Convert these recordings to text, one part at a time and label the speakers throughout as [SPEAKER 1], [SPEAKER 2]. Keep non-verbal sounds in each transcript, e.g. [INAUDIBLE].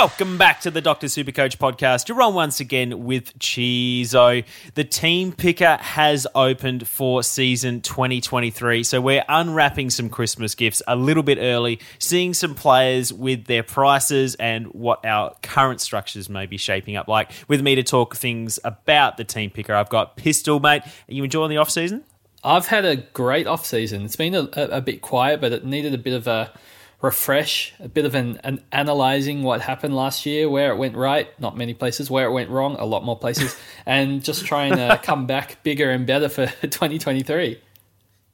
[SPEAKER 1] Welcome back to the Doctor Supercoach podcast. You're on once again with Chizo. The team picker has opened for season 2023. So we're unwrapping some Christmas gifts a little bit early, seeing some players with their prices and what our current structures may be shaping up like. With me to talk things about the team picker, I've got Pistol, mate. Are you enjoying the off season?
[SPEAKER 2] I've had a great off season. It's been a, a bit quiet, but it needed a bit of a refresh, a bit of an, an analyzing what happened last year, where it went right, not many places, where it went wrong, a lot more places, [LAUGHS] and just trying to uh, come back bigger and better for [LAUGHS] 2023.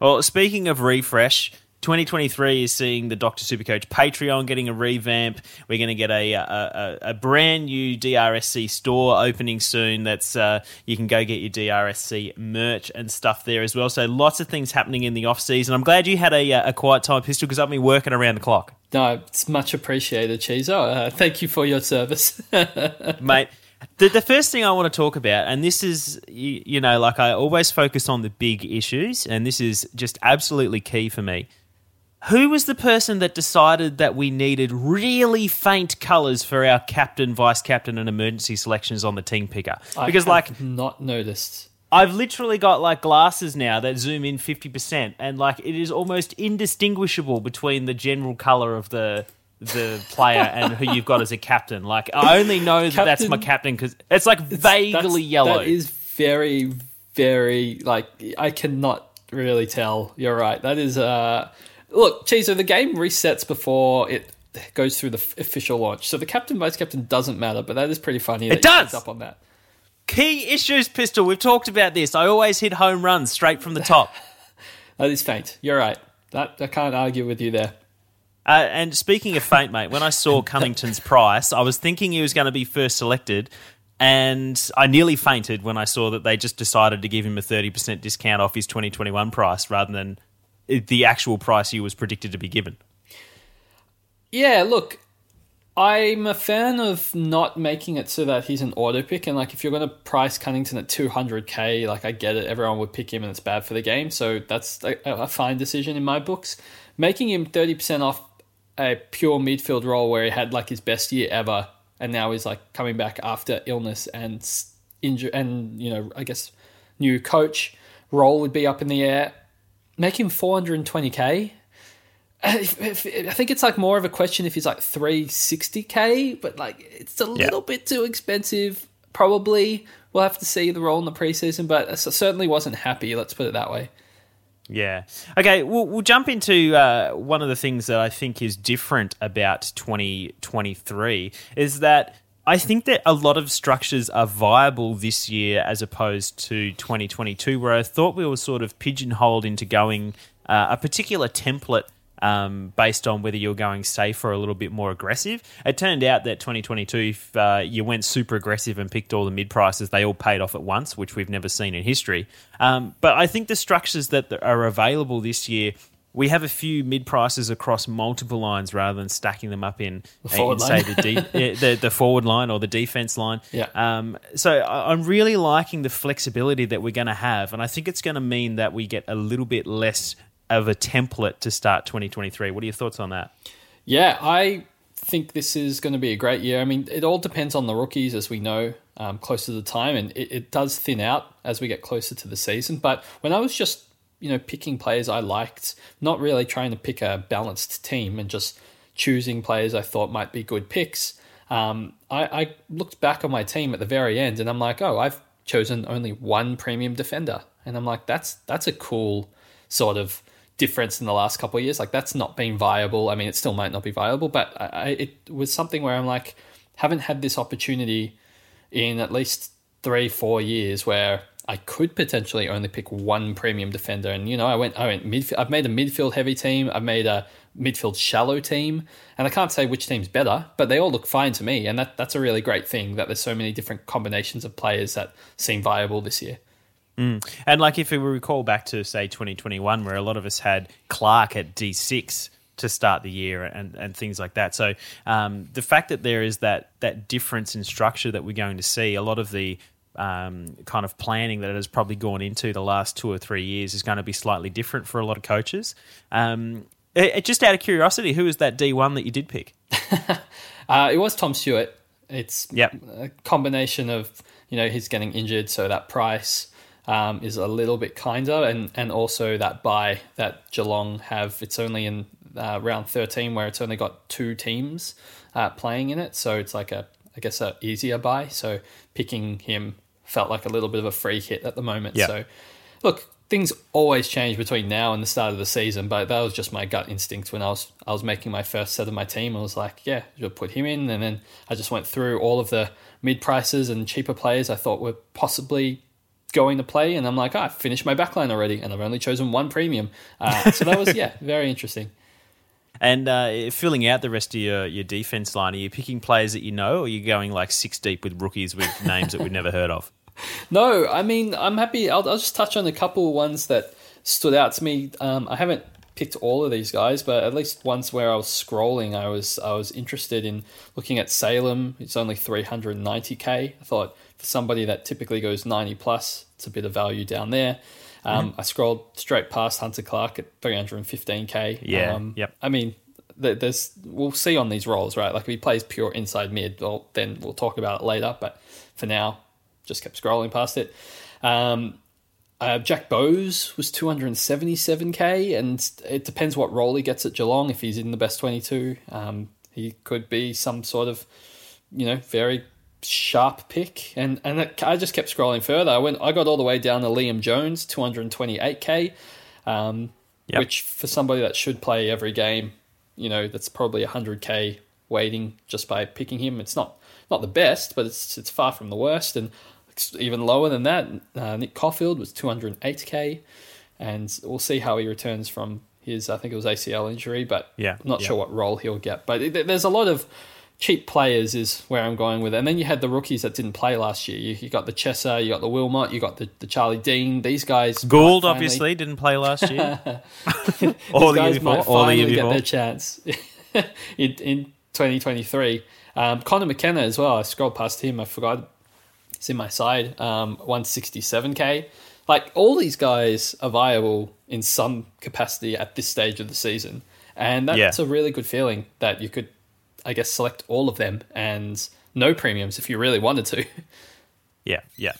[SPEAKER 1] Well, speaking of refresh, 2023 is seeing the Doctor Supercoach Patreon getting a revamp. We're going to get a, a, a, brand new DRSC store opening soon. That's uh, you can go get your DRSC merch and stuff there as well. So lots of things happening in the off season. I'm glad you had a, a quiet time, Pistol, because I've been working around the clock.
[SPEAKER 2] No, it's much appreciated, Chizo. Uh, thank you for your service, [LAUGHS]
[SPEAKER 1] mate. The, the first thing I want to talk about, and this is, you, you know, like I always focus on the big issues, and this is just absolutely key for me who was the person that decided that we needed really faint colours for our captain, vice captain, and emergency selections on the team picker?
[SPEAKER 2] Because, like, not noticed.
[SPEAKER 1] I've literally got like glasses now that zoom in fifty percent, and like it is almost indistinguishable between the general color of the the player [LAUGHS] and who you've got as a captain. Like I only know that captain, that's my captain because it's like vaguely yellow.
[SPEAKER 2] That is very, very like I cannot really tell. You're right. That is uh Look, Chizo, the game resets before it goes through the official launch. So the captain, vice captain doesn't matter, but that is pretty funny.
[SPEAKER 1] It does.
[SPEAKER 2] Up on that.
[SPEAKER 1] Key issues, pistol. We've talked about this. I always hit home runs straight from the [LAUGHS] top.
[SPEAKER 2] that is faint. You're right. That I can't argue with you there.
[SPEAKER 1] Uh, and speaking of faint, mate, when I saw [LAUGHS] Cunnington's price, I was thinking he was going to be first selected, and I nearly fainted when I saw that they just decided to give him a 30% discount off his 2021 price rather than the actual price he was predicted to be given.
[SPEAKER 2] Yeah, look, I'm a fan of not making it so that he's an auto pick. And like, if you're going to price Cunnington at 200k, like I get it, everyone would pick him, and it's bad for the game. So that's a, a fine decision in my books. Making him 30% off a pure midfield role where he had like his best year ever, and now he's like coming back after illness and injury, and you know, I guess new coach role would be up in the air make him 420k. I think it's like more of a question if he's like 360k, but like it's a little bit too expensive. Probably we'll have to see the role in the preseason, but I certainly wasn't happy. Let's put it that way.
[SPEAKER 1] Yeah. Okay. We'll, we'll jump into uh, one of the things that I think is different about 2023 is that I think that a lot of structures are viable this year as opposed to 2022, where I thought we were sort of pigeonholed into going uh, a particular template um, based on whether you're going safe or a little bit more aggressive. It turned out that 2022, if uh, you went super aggressive and picked all the mid prices, they all paid off at once, which we've never seen in history. Um, but I think the structures that are available this year we have a few mid prices across multiple lines rather than stacking them up in, in say the, de- [LAUGHS] the, the forward line or the defense line.
[SPEAKER 2] Yeah.
[SPEAKER 1] Um, so I'm really liking the flexibility that we're going to have, and I think it's going to mean that we get a little bit less of a template to start 2023. What are your thoughts on that?
[SPEAKER 2] Yeah, I think this is going to be a great year. I mean, it all depends on the rookies, as we know, um, close to the time, and it, it does thin out as we get closer to the season. But when I was just you know, picking players I liked, not really trying to pick a balanced team and just choosing players I thought might be good picks. Um, I, I looked back on my team at the very end and I'm like, oh, I've chosen only one premium defender. And I'm like, that's that's a cool sort of difference in the last couple of years. Like that's not been viable. I mean, it still might not be viable, but I, it was something where I'm like, haven't had this opportunity in at least three, four years where I could potentially only pick one premium defender. And you know, I went I went midfield. I've made a midfield heavy team. I've made a midfield shallow team, and I can't say which team's better, but they all look fine to me. And that that's a really great thing that there's so many different combinations of players that seem viable this year.
[SPEAKER 1] Mm. And like if we recall back to say 2021, where a lot of us had Clark at D6 to start the year and, and things like that. So um, the fact that there is that that difference in structure that we're going to see, a lot of the um, kind of planning that it has probably gone into the last two or three years is going to be slightly different for a lot of coaches. Um, it, just out of curiosity, who was that D1 that you did pick? [LAUGHS]
[SPEAKER 2] uh, it was Tom Stewart. It's
[SPEAKER 1] yep.
[SPEAKER 2] a combination of, you know, he's getting injured, so that price um, is a little bit kinder, and, and also that buy that Geelong have. It's only in uh, round 13 where it's only got two teams uh, playing in it, so it's like a, I guess, a easier buy. So picking him felt like a little bit of a free hit at the moment. So, look, things always change between now and the start of the season, but that was just my gut instinct when I was I was making my first set of my team. I was like, yeah, you'll put him in, and then I just went through all of the mid prices and cheaper players I thought were possibly going to play, and I'm like, oh, I finished my backline already, and I've only chosen one premium. Uh, so that was [LAUGHS] yeah, very interesting.
[SPEAKER 1] And uh, filling out the rest of your, your defense line, are you picking players that you know, or are you going like six deep with rookies with [LAUGHS] names that we've never heard of?
[SPEAKER 2] No, I mean, I'm happy. I'll, I'll, just touch on a couple of ones that stood out to me. Um, I haven't picked all of these guys, but at least once where I was scrolling, I was I was interested in looking at Salem. It's only 390k. I thought for somebody that typically goes 90 plus, it's a bit of value down there. Um. I scrolled straight past Hunter Clark at 315k.
[SPEAKER 1] Yeah.
[SPEAKER 2] Um,
[SPEAKER 1] yep.
[SPEAKER 2] I mean, there's we'll see on these roles, right? Like if he plays pure inside mid, well, then we'll talk about it later. But for now, just kept scrolling past it. Um, uh, Jack Bowes was 277k, and it depends what role he gets at Geelong. If he's in the best 22, um, he could be some sort of, you know, very sharp pick. And and it, I just kept scrolling further. I went, I got all the way down to Liam Jones, 228k, um, yep. which for somebody that should play every game, you know, that's probably 100k waiting just by picking him. It's not not the best, but it's it's far from the worst. And even lower than that, uh, Nick Coffield was 208k, and we'll see how he returns from his I think it was ACL injury, but
[SPEAKER 1] yeah,
[SPEAKER 2] I'm not
[SPEAKER 1] yeah.
[SPEAKER 2] sure what role he'll get. But it, there's a lot of cheap players is where I'm going with it. And then you had the rookies that didn't play last year. You, you got the Chesser, you got the Wilmot, you got the, the Charlie Dean. These guys,
[SPEAKER 1] Gould obviously didn't play last year. [LAUGHS] [LAUGHS] all the year before, all the year
[SPEAKER 2] before. get their chance [LAUGHS] in, in 2023. Um, Connor McKenna as well. I scrolled past him. I forgot He's in my side. Um, 167k. Like all these guys are viable in some capacity at this stage of the season, and that's yeah. a really good feeling that you could, I guess, select all of them and no premiums if you really wanted to. [LAUGHS]
[SPEAKER 1] Yeah, yeah.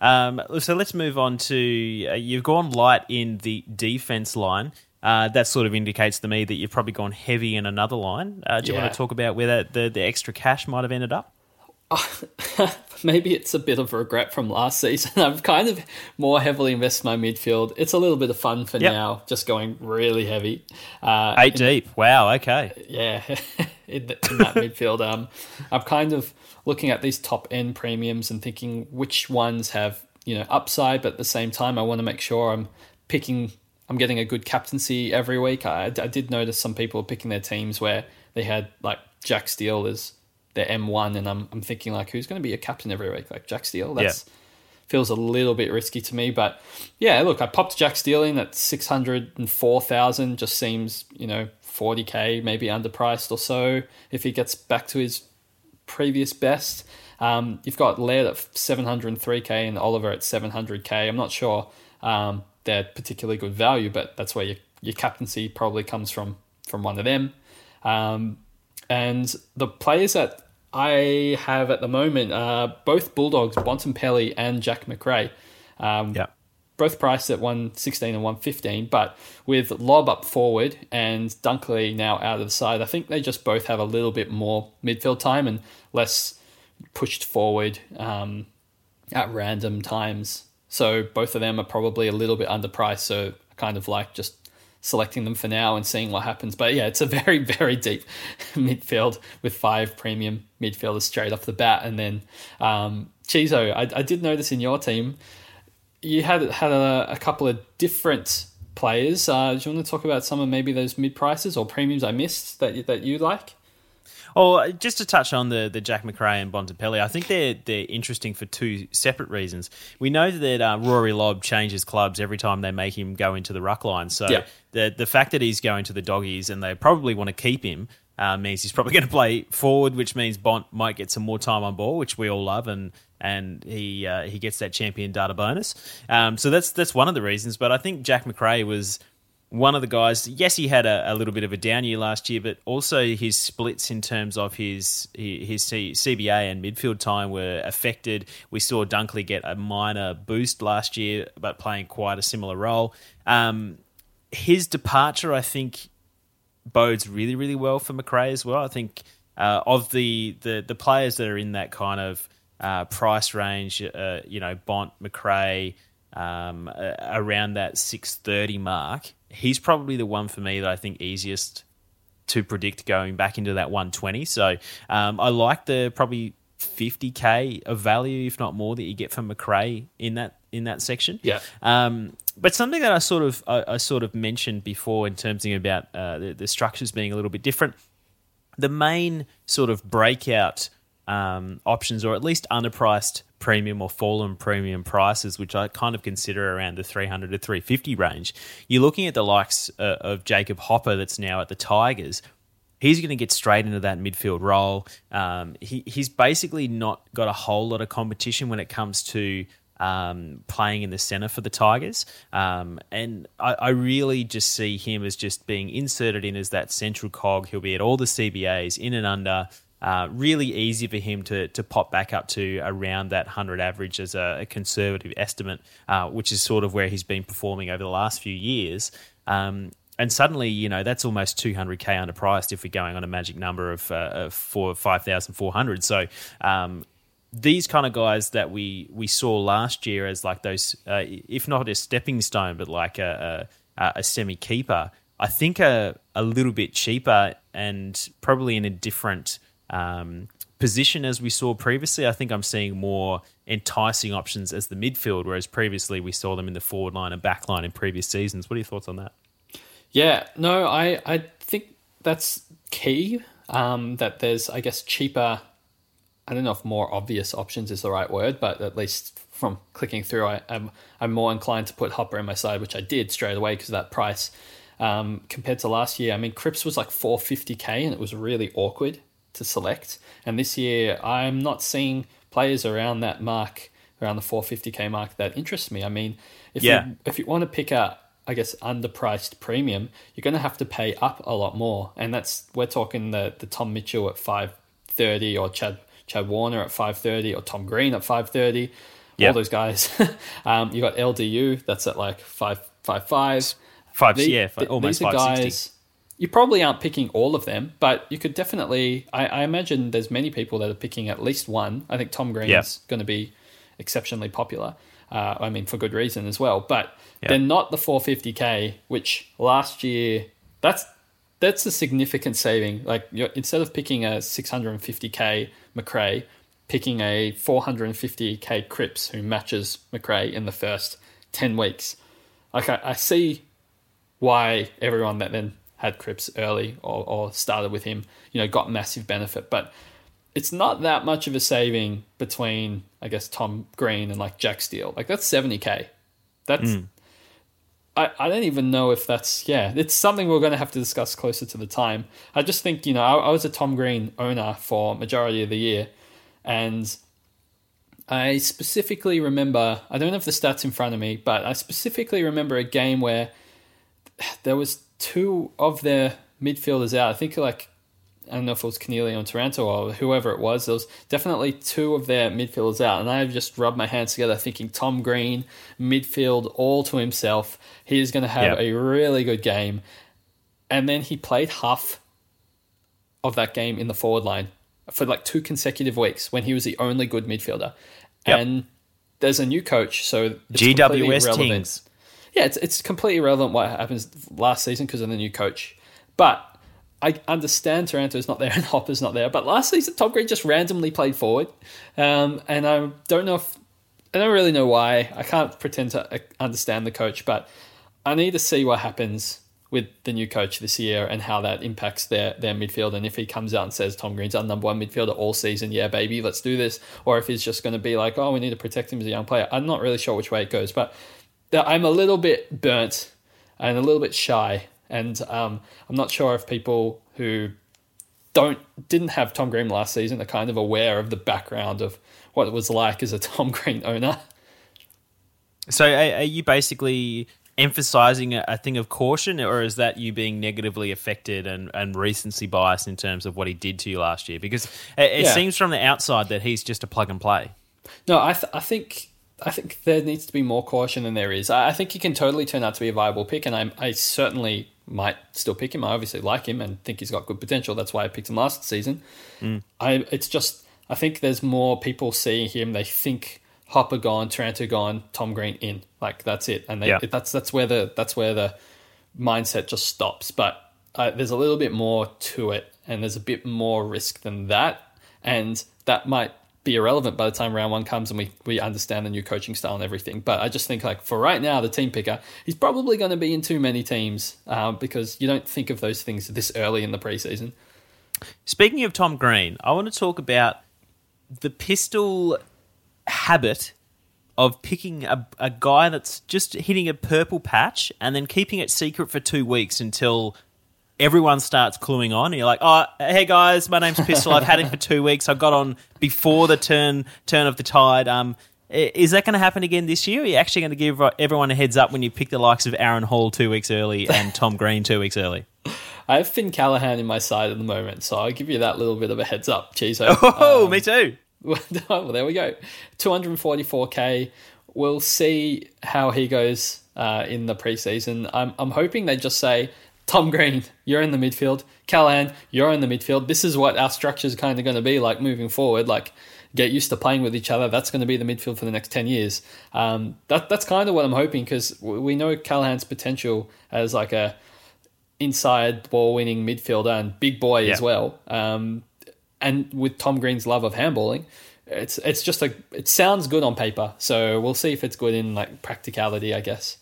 [SPEAKER 1] Um, so let's move on to uh, you've gone light in the defense line. Uh, that sort of indicates to me that you've probably gone heavy in another line. Uh, do you yeah. want to talk about where that, the, the extra cash might have ended up? [LAUGHS]
[SPEAKER 2] maybe it's a bit of regret from last season. [LAUGHS] I've kind of more heavily invested my midfield. It's a little bit of fun for yep. now, just going really heavy.
[SPEAKER 1] Uh, Eight in, deep. Wow. Okay.
[SPEAKER 2] Yeah. [LAUGHS] in, the, in that midfield. Um, I'm kind of looking at these top end premiums and thinking which ones have you know upside, but at the same time, I want to make sure I'm picking. I'm getting a good captaincy every week. I, I did notice some people picking their teams where they had like Jack Steele as their M1, and I'm, I'm thinking like, who's going to be a captain every week? Like Jack Steele? That's yeah. feels a little bit risky to me. But yeah, look, I popped Jack Steele in at 604,000. Just seems, you know, 40k, maybe underpriced or so if he gets back to his previous best. Um, you've got Laird at 703k and Oliver at 700k. I'm not sure um, they're particularly good value, but that's where your, your captaincy probably comes from from one of them. Um, and the players that I have at the moment are both Bulldogs, Bontempelli and Jack Macrae. Um,
[SPEAKER 1] yeah.
[SPEAKER 2] Both priced at 116 and 115, but with Lobb up forward and Dunkley now out of the side, I think they just both have a little bit more midfield time and less pushed forward um, at random times. So both of them are probably a little bit underpriced. So I kind of like just selecting them for now and seeing what happens. But yeah, it's a [LAUGHS] very, very deep [LAUGHS] midfield with five premium midfielders straight off the bat. And then um, Chizo, I, I did notice in your team, you had had a, a couple of different players. Uh, do you want to talk about some of maybe those mid prices or premiums I missed that that you like?
[SPEAKER 1] Oh, just to touch on the, the Jack Macrae and Bontempelli, I think they're they're interesting for two separate reasons. We know that uh, Rory Lobb changes clubs every time they make him go into the ruck line. So yeah. the the fact that he's going to the doggies and they probably want to keep him uh, means he's probably [LAUGHS] going to play forward, which means Bont might get some more time on ball, which we all love, and and he uh, he gets that champion data bonus. Um, so that's that's one of the reasons. But I think Jack Macrae was one of the guys. Yes, he had a, a, little bit of a down year last year, but also his splits in terms of his his CBA and midfield time were affected. We saw Dunkley get a minor boost last year, but playing quite a similar role. Um, his departure, I think, bodes really really well for Macrae as well. I think uh, of the, the the players that are in that kind of uh, price range, uh, you know, Bont, Macrae. Um, around that 630 mark he's probably the one for me that I think easiest to predict going back into that 120. So um, I like the probably 50k of value, if not more, that you get from Macrae in that in that section.
[SPEAKER 2] Yeah.
[SPEAKER 1] Um, but something that I sort of I, I, sort of mentioned before in terms of about uh, the, the structures being a little bit different. The main sort of breakout um, options, or at least underpriced premium or fallen premium prices, which I kind of consider around the 300 to 350 range. You're looking at the likes uh, of Jacob Hopper, that's now at the Tigers. He's going to get straight into that midfield role. Um, he, he's basically not got a whole lot of competition when it comes to um, playing in the centre for the Tigers. Um, and I, I, really just see him as just being inserted in as that central cog. He'll be at all the CBAs, in and under. Uh, really easy for him to to pop back up to around that 100 average as a, a conservative estimate, uh, which is sort of where he's been performing over the last few years. Um, and suddenly, you know, that's almost 200k underpriced if we're going on a magic number of, uh, of four, 5,400. So, um, these kind of guys that we, we saw last year as like those, uh, if not a stepping stone, but like a, a, a semi keeper, I think are a little bit cheaper and probably in a different um, position as we saw previously. I think I'm seeing more enticing options as the midfield, whereas previously we saw them in the forward line and back line in previous seasons. What are your thoughts on that?
[SPEAKER 2] Yeah, no, I, I think that's key. Um, that there's, I guess, cheaper. I don't know if more obvious options is the right word, but at least from clicking through, I, am I'm, I'm more inclined to put Hopper in my side, which I did straight away because of that price. Um, compared to last year, I mean, Cripps was like 450k, and it was really awkward to select. And this year, I'm not seeing players around that mark, around the 450k mark, that interest me. I mean, if yeah. you if you want to pick a, I guess, underpriced premium, you're going to have to pay up a lot more. And that's we're talking the the Tom Mitchell at 530 or Chad Chad Warner at 530 or Tom Green at 530. Yep. All those guys. [LAUGHS] um, you got LDU that's at like five five five.
[SPEAKER 1] Five, the, yeah, almost these are guys
[SPEAKER 2] you probably aren't picking all of them, but you could definitely. I, I imagine there's many people that are picking at least one. I think Tom Green is going to be exceptionally popular. Uh, I mean, for good reason as well. But yep. they're not the 450k, which last year that's that's a significant saving. Like instead of picking a 650k Macrae, picking a 450k Cripps who matches Macrae in the first 10 weeks. Like I, I see why everyone that then had Cripps early or, or started with him, you know, got massive benefit. But it's not that much of a saving between, I guess, Tom Green and like Jack Steele. Like that's 70k. That's mm. I, I don't even know if that's yeah it's something we're going to have to discuss closer to the time i just think you know I, I, was a tom green owner for majority of the year and i specifically remember i don't have the stats in front of me but i specifically remember a game where there was two of their midfielders out i think like I don't know if it was Coniglio and Taranto or whoever it was. There was definitely two of their midfielders out, and I have just rubbed my hands together thinking Tom Green, midfield all to himself. He is going to have yep. a really good game. And then he played half of that game in the forward line for like two consecutive weeks when he was the only good midfielder. Yep. And there's a new coach, so
[SPEAKER 1] GWS teams.
[SPEAKER 2] Yeah, it's it's completely irrelevant what happens last season because of the new coach. But I understand Taranto's not there and [LAUGHS] Hopper's not there, but last season Tom Green just randomly played forward, um, and I don't know if I don't really know why. I can't pretend to uh, understand the coach, but I need to see what happens with the new coach this year and how that impacts their their midfield. And if he comes out and says Tom Green's our number one midfielder all season, yeah, baby, let's do this, or if he's just going to be like, oh, we need to protect him as a young player. I'm not really sure which way it goes, but I'm a little bit burnt and a little bit shy and um, I'm not sure if people who don't didn't have Tom Green last season are kind of aware of the background of what it was like as a [LAUGHS] Tom Green owner.
[SPEAKER 1] So, are, are you basically emphasizing a, a, thing of caution, or is that you being negatively affected and, and recency bias in terms of what he did to you last year? Because it, it yeah. seems from the outside that he's just a plug and play.
[SPEAKER 2] No, I th- I think I think there needs to be more caution than there is. I think he can totally turn out to be a viable pick, and I, I certainly might still pick him. I obviously like him and think he's got good potential. That's why I picked him last season. Mm. I it's just I think there's more people seeing him. They think Hopper gone, Taranto gone, Tom Green in. Like that's it, and they, yeah. that's that's where the that's where the mindset just stops. But uh, there's a little bit more to it, and there's a bit more risk than that, and that might be irrelevant by the time round one comes and we, we understand the new coaching style and everything. But I just think like for right now, the team picker, he's probably going to be in too many teams uh, because you don't think of those things this early in the preseason.
[SPEAKER 1] Speaking of Tom Green, I want to talk about the pistol habit of picking a, a guy that's just hitting a purple patch and then keeping it secret for two weeks until everyone starts cluing on. And You're like, oh, hey guys, my name's Pistol. I've had it for two weeks. I got on before the turn turn of the tide. Um, is that going to happen again this year? Are you actually going to give everyone a heads up when you pick the likes of Aaron Hall two weeks early and Tom Green two weeks early? [LAUGHS]
[SPEAKER 2] I have Finn Callaghan in my side at the moment, so I'll give you that little bit of a heads up, Chizo. [LAUGHS]
[SPEAKER 1] Oh, um, me too. [LAUGHS]
[SPEAKER 2] well, there we go. 244k. We'll see how he goes uh, in the preseason. I'm, I'm hoping they just say, Tom Green, you're in the midfield. Callaghan, you're in the midfield. This is what our structure is kind of going to be like moving forward. Like, get used to playing with each other. That's going to be the midfield for the next 10 years. Um, that, that's kind of what I'm hoping because we know Callaghan's potential as like a inside ball winning midfielder and big boy yeah. as well. Um, and with Tom Green's love of handballing, it's it's just a it sounds good on paper. So we'll see if it's good in like practicality, I guess.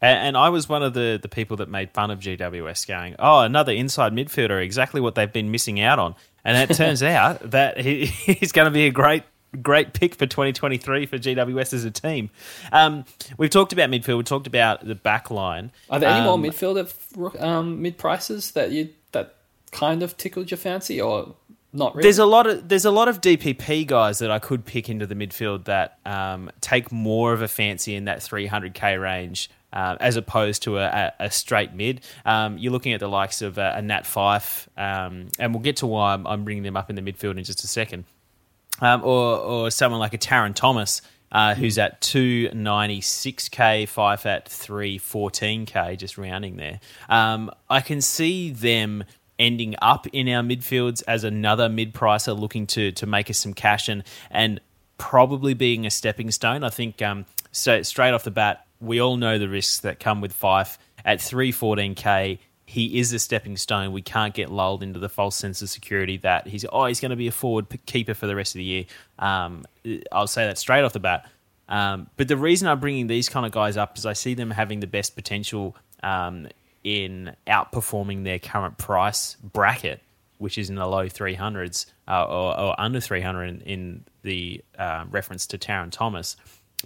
[SPEAKER 1] And, I was one of the, the people that made fun of GWS going, oh, another inside midfielder, exactly what they've been missing out on. And it [LAUGHS] turns out that he, [LAUGHS] he's going to be a great great pick for 2023 for GWS as a team. Um, we've talked about midfield. We talked about the back line.
[SPEAKER 2] Are there any um, more midfielder um, mid prices that you that kind of tickled your fancy, or not really?
[SPEAKER 1] There's a lot of there's a lot of DPP guys that I could pick into the midfield that um, take more of a fancy in that 300k range uh, as opposed to a, a straight mid. Um, you're looking at the likes of a, a Nat Fyfe, um, and we'll get to why I'm, I'm, bringing them up in the midfield in just a second, um, or, or someone like a Tarryn Thomas. Uh, who's at 296k, Fyfe at 314k, just rounding there. Um, I can see them ending up in our midfields as another mid pricer looking to to make us some cash and and probably being a stepping stone. I think um, so straight off the bat, we all know the risks that come with Fyfe. at 314k. he is a stepping stone. We can't get lulled into the false sense of security that he's oh he's going to be a forward keeper for the rest of the year. Um, I'll say that straight off the bat. Um, but the reason I'm bringing these kind of guys up is I see them having the best potential um, in outperforming their current price bracket, which is in the low 300s uh, or, or, under 300 in, the uh, reference to Tarryn Thomas.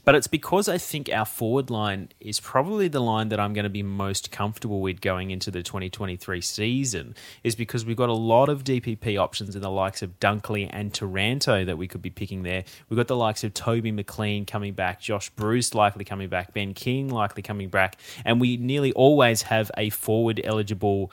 [SPEAKER 1] But it's because I think our forward line is probably the line that I'm going to be most comfortable with going into the 2023 season, is because we've got a lot of DPP options in the likes of Dunkley and Taranto that we could be picking there. We've got the likes of Toby McLean coming back, Josh Bruce likely coming back, Ben King likely coming back, and we nearly always have a forward eligible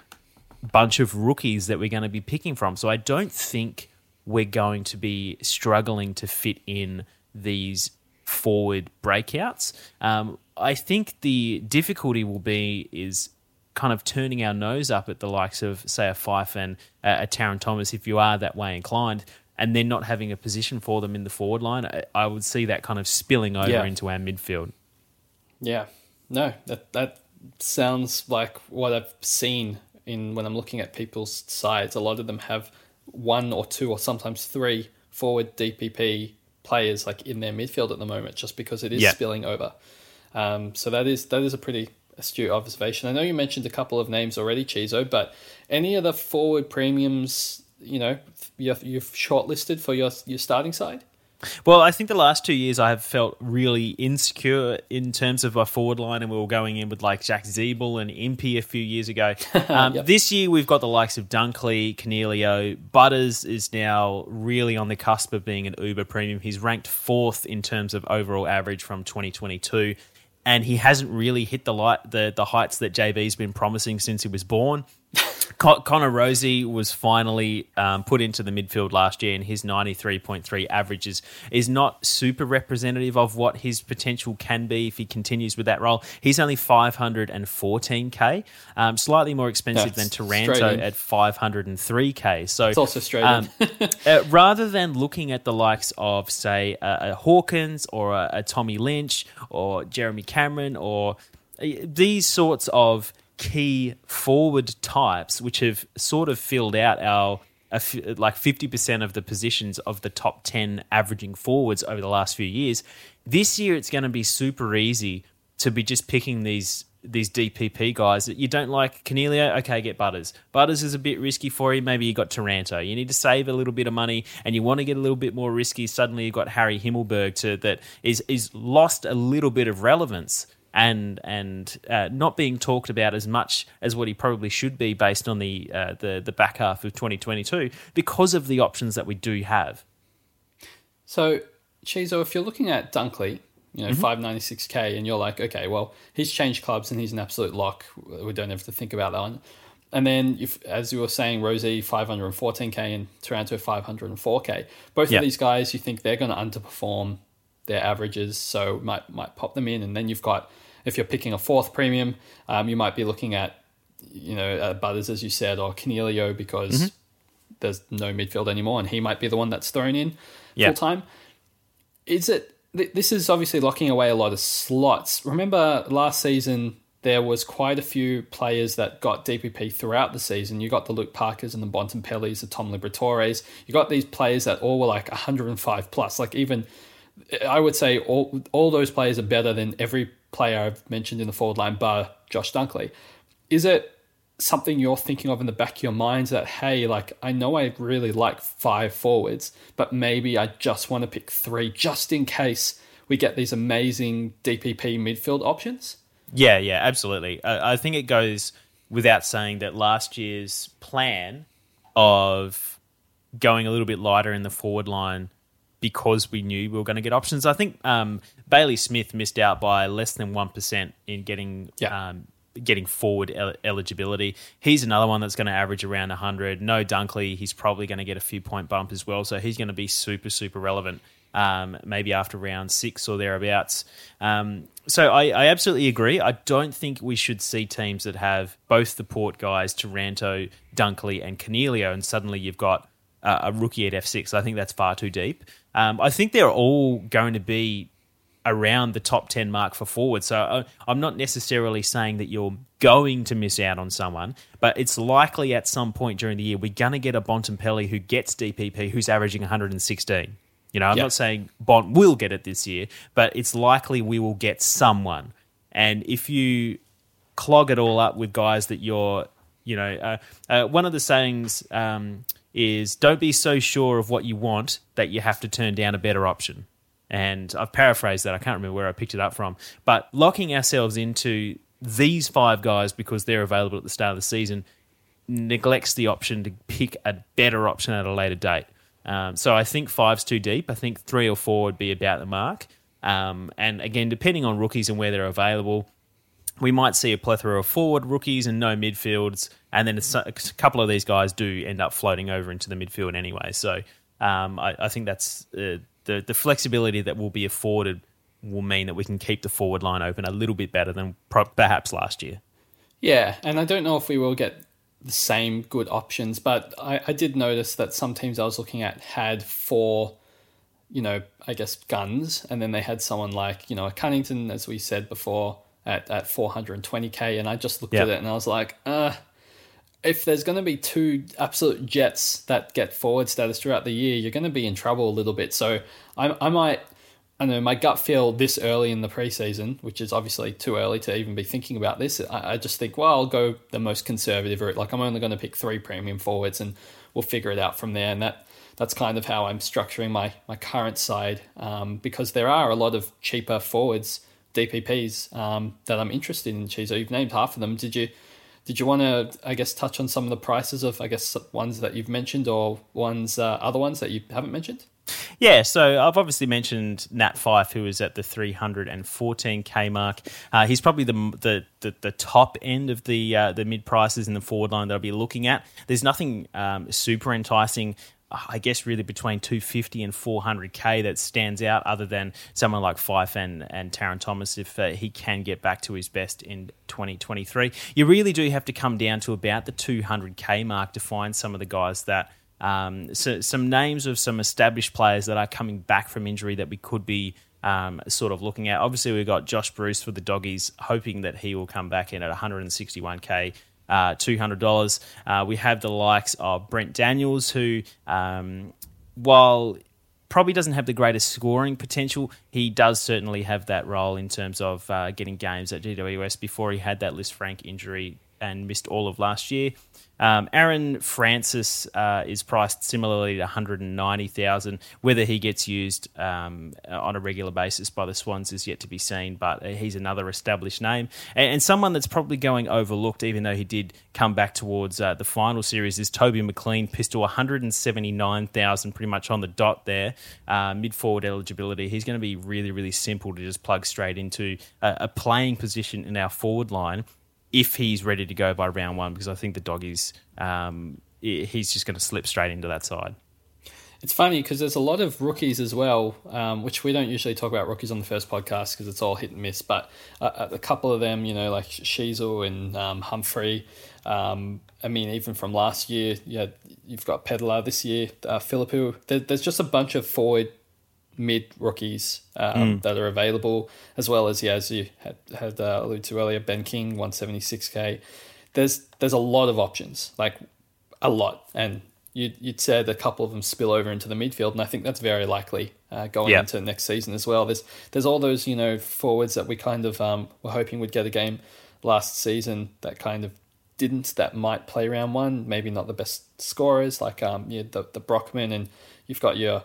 [SPEAKER 1] bunch of rookies that we're going to be picking from. So I don't think we're going to be struggling to fit in these forward breakouts. Um, I think the difficulty will be is kind of turning our nose up at the likes of, say, a Fyfe and a, a Tarryn Thomas, if you are that way inclined, and then not having a position for them in the forward line. I, I would see that kind of spilling over yeah. into our midfield.
[SPEAKER 2] Yeah, no, that that sounds like what I've seen in when I'm looking at people's sides. A lot of them have one or two or sometimes three forward DPP players like in their midfield at the moment, just because it is yeah. spilling over. Um, so that is that is a pretty astute observation. I know you mentioned a couple of names already, Chizo, but any of the forward premiums, you know, you've, you've shortlisted for your your starting side?
[SPEAKER 1] Well, I think the last two years I have felt really insecure in terms of our forward line, and we were going in with like Jack Ziebell and Impey a few years ago. [LAUGHS] Um, yep. This year we've got the likes of Dunkley, Coniglio. Butters is now really on the cusp of being an Uber premium. He's ranked fourth in terms of overall average from 2022 and he hasn't really hit the light the the heights that JB's been promising since he was born. [LAUGHS] Con- Connor Rozee was finally um, put into the midfield last year, and his 93.3 averages is not super representative of what his potential can be if he continues with that role. He's only 514k, um, slightly more expensive That's than Taranto at 503k. So
[SPEAKER 2] it's also straight um, [LAUGHS]
[SPEAKER 1] uh, rather than looking at the likes of, say, a, a Hawkins or a, a Tommy Lynch or Jeremy Cameron or uh, these sorts of key forward types, which have sort of filled out our like 50% of the positions of the top 10 averaging forwards over the last few years. This year, it's going to be super easy to be just picking these these DPP guys that you don't like. Coniglio, okay, get Butters. Butters is a bit risky for you. Maybe you got Taranto. You need to save a little bit of money, and you want to get a little bit more risky. Suddenly, you've got Harry Himmelberg to that is is lost a little bit of relevance and and uh, not being talked about as much as what he probably should be based on the uh, the the back half of 2022 because of the options that we do have.
[SPEAKER 2] So, Chizo, if you're looking at Dunkley, you know, mm-hmm. 596k, and you're like, okay, well, he's changed clubs and he's an absolute lock. We don't have to think about that one. And then, if, as you were saying, Rozee 514k and Taranto 504k. Both yep. of these guys, you think they're going to underperform their averages, so might might pop them in. And then you've got if you're picking a fourth premium, um, you might be looking at you know uh, Butters as you said or Coniglio because mm-hmm. there's no midfield anymore, and he might be the one that's thrown in full time. Is it? this is obviously locking away a lot of slots. Remember last season there was quite a few players that got DPP throughout the season. You got the Luke Parkers and the Bontempellis, the Tom Liberatores. You got these players that all were like 105 plus. Like even I would say all all those players are better than every player I've mentioned in the forward line, bar Josh Dunkley. Is it something you're thinking of in the back of your mind that, hey, like, I know I really like five forwards, but maybe I just want to pick three just in case we get these amazing DPP midfield options?
[SPEAKER 1] Yeah, yeah, absolutely. I, I think it goes without saying that last year's plan of going a little bit lighter in the forward line because we knew we were going to get options. I think um, Bailey Smith missed out by less than one percent in getting yeah. um, getting forward el- eligibility. He's another one that's going to average around hundred. No Dunkley, he's probably going to get a few point bump as well. So he's going to be super super relevant. Um, maybe after round six or thereabouts. Um, so I, I, absolutely agree. I don't think we should see teams that have both the port guys, Taranto, Dunkley, and Coniglio, and suddenly you've got uh, a rookie at F6. I think that's far too deep. Um, I think they're all going to be around the top 10 mark for forward. So uh, I'm not necessarily saying that you're going to miss out on someone, but it's likely at some point during the year we're going to get a Bontempelli who gets DPP who's averaging 116. You know, I'm
[SPEAKER 2] Yep.
[SPEAKER 1] not saying Bont will get it this year, but it's likely we will get someone. And if you clog it all up with guys that you're, you know, uh, uh, one of the sayings um, is don't be so sure of what you want that you have to turn down a better option. And I've paraphrased that. I can't remember where I picked it up from. But locking ourselves into these five guys because they're available at the start of the season neglects the option to pick a better option at a later date. Um, so I think five's too deep. I think three or four would be about the mark. Um, and again, depending on rookies and where they're available, we might see a plethora of forward rookies and no midfields, and then a couple of these guys do end up floating over into the midfield anyway. So um, I, I think that's uh, the the flexibility that will be afforded will mean that we can keep the forward line open a little bit better than pro- perhaps last year.
[SPEAKER 2] Yeah, and I don't know if we will get the same good options, but I, I did notice that some teams I was looking at had four, you know, I guess guns, and then they had someone like, you know, a Cunnington, as we said before, at, at 420k, and I just looked
[SPEAKER 1] Yeah.
[SPEAKER 2] at it and I was like, uh, if there's going to be two absolute jets that get forward status throughout the year, you're going to be in trouble a little bit. So I, I might, I know my gut feel this early in the preseason, which is obviously too early to even be thinking about this. I, I just think, well, I'll go the most conservative route. Like I'm only going to pick three premium forwards, and we'll figure it out from there. And that that's kind of how I'm structuring my my current side um, because there are a lot of cheaper forwards, DPPs um, that I'm interested in. Chizo, you've named half of them. Did you? Did you want to, I guess, touch on some of the prices of, I guess, ones that you've mentioned or ones, uh, other ones that you haven't mentioned?
[SPEAKER 1] Yeah, so I've obviously mentioned Nat Fyfe, who is at the 314k mark. Uh, he's probably the, the the the top end of the uh, the mid prices in the forward line that I'll be looking at. There's nothing um, super enticing. I guess really between 250 and 400k that stands out, other than someone like Fyfe and, and Tarryn Thomas, if uh, he can get back to his best in 2023. You really do have to come down to about the 200k mark to find some of the guys that um, so, some names of some established players that are coming back from injury that we could be um, sort of looking at. Obviously, we've got Josh Bruce for the doggies, hoping that he will come back in at 161k. Uh, $200. Uh, we have the likes of Brent Daniels, who, um, while probably doesn't have the greatest scoring potential, he does certainly have that role in terms of uh, getting games at GWS before he had that Lisfranc injury and missed all of last year. Um, Aaron Francis uh, is priced similarly to 190,000. Whether he gets used um, on a regular basis by the Swans is yet to be seen, but uh, he's another established name and, and someone that's probably going overlooked, even though he did come back towards uh, the final series. Is Toby McLean, pistol 179,000, pretty much on the dot there. Uh, mid forward eligibility. He's going to be really, really simple to just plug straight into a, a playing position in our forward line if he's ready to go by round one, because I think the doggies, um, he's just going to slip straight into that side.
[SPEAKER 2] It's funny because there's a lot of rookies as well, um, which we don't usually talk about rookies on the first podcast because it's all hit and miss. But uh, a couple of them, you know, like Shizel and um, Humphrey. Um, I mean, even from last year, yeah, you've got Pedler this year, uh, Philippou. There, there's just a bunch of forward mid rookies um, that are available, as well as yeah, as you had, had uh, alluded to earlier, Ben King, one seventy six k. There's there's a lot of options, like a lot, and you'd, you'd said a couple of them spill over into the midfield, and I think that's very likely uh, going
[SPEAKER 1] Yeah.
[SPEAKER 2] into next season as well. There's there's all those you know forwards that we kind of um, were hoping would get a game last season that kind of didn't that might play round one maybe not the best scorers like um yeah, the the Brockman and you've got your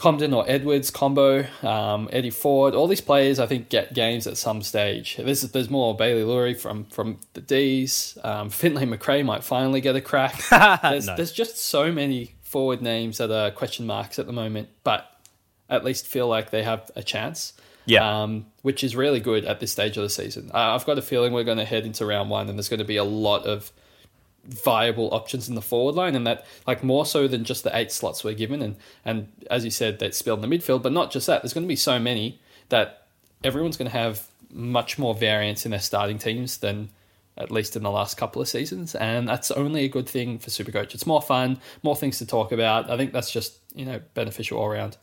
[SPEAKER 2] Comden or Edwards combo, um, Eddie Ford, all these players I think get games at some stage. There's there's more Bailey Laurie from from the D's. Um, Finlay Macrae might finally get a crack. [LAUGHS] There's,
[SPEAKER 1] No.
[SPEAKER 2] there's just so many forward names that are question marks at the moment, but at least feel like they have a chance.
[SPEAKER 1] Yeah.
[SPEAKER 2] Um, which is really good at this stage of the season. I've got a feeling we're going to head into round one, and there's going to be a lot of viable options in the forward line, and that like more so than just the eight slots we're given, and and as you said, that's spilled in the midfield. But not just that. There's going to be so many that everyone's going to have much more variance in their starting teams than at least in the last couple of seasons, and that's only a good thing for Supercoach. It's more fun, more things to talk about. I think that's just you know beneficial all around.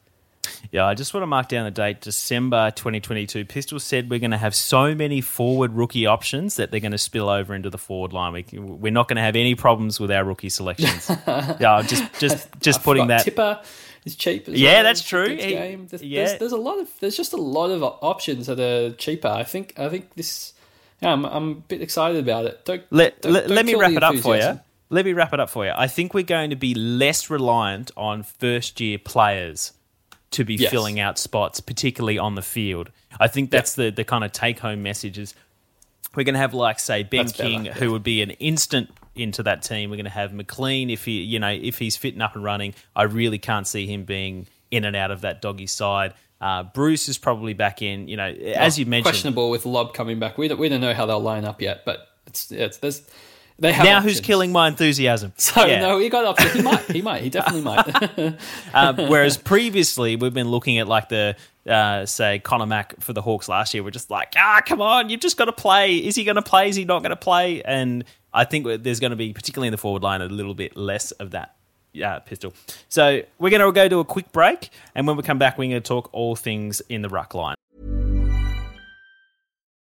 [SPEAKER 1] Yeah, I just want to mark down the date, December 2022. Pistol said we're going to have so many forward rookie options that they're going to spill over into the forward line. We, we're not going to have any problems with our rookie selections. [LAUGHS] yeah, just just [LAUGHS] just putting that.
[SPEAKER 2] Tipper is cheap.
[SPEAKER 1] yeah,
[SPEAKER 2] well.
[SPEAKER 1] that's true.
[SPEAKER 2] Game. There's, yeah. There's, there's, a lot of there's just a lot of options that are cheaper. I think I think this. Yeah, I'm, I'm a bit excited about it. Don't,
[SPEAKER 1] let
[SPEAKER 2] don't,
[SPEAKER 1] let,
[SPEAKER 2] don't
[SPEAKER 1] let me wrap it up for you let me wrap it up for you. I think we're going to be less reliant on first year players to be yes. filling out spots, particularly on the field. I think that's the, the kind of take home message is we're going to have like say Ben that's King, better, who would be an instant into that team. We're going to have McLean if he you know if he's fit and up and running. I really can't see him being in and out of that doggy side. Uh, Bruce is probably back in. You know, as you mentioned,
[SPEAKER 2] questionable with Lobb coming back. We don't, we don't know how they'll line up yet, but it's it's there's they
[SPEAKER 1] have now options. who's killing my enthusiasm? [LAUGHS]
[SPEAKER 2] So yeah. no, he got options. He might. He might. He definitely might. [LAUGHS] [LAUGHS]
[SPEAKER 1] um, whereas previously we've been looking at like the uh, say Conor Mack for the Hawks last year. We're just like, ah, come on, you've just got to play. Is he going to play? Is he not going to play? And I think there's going to be, particularly in the forward line, a little bit less of that uh, pistol. So we're going to go to a quick break, and when we come back, we're going to talk all things in the ruck line.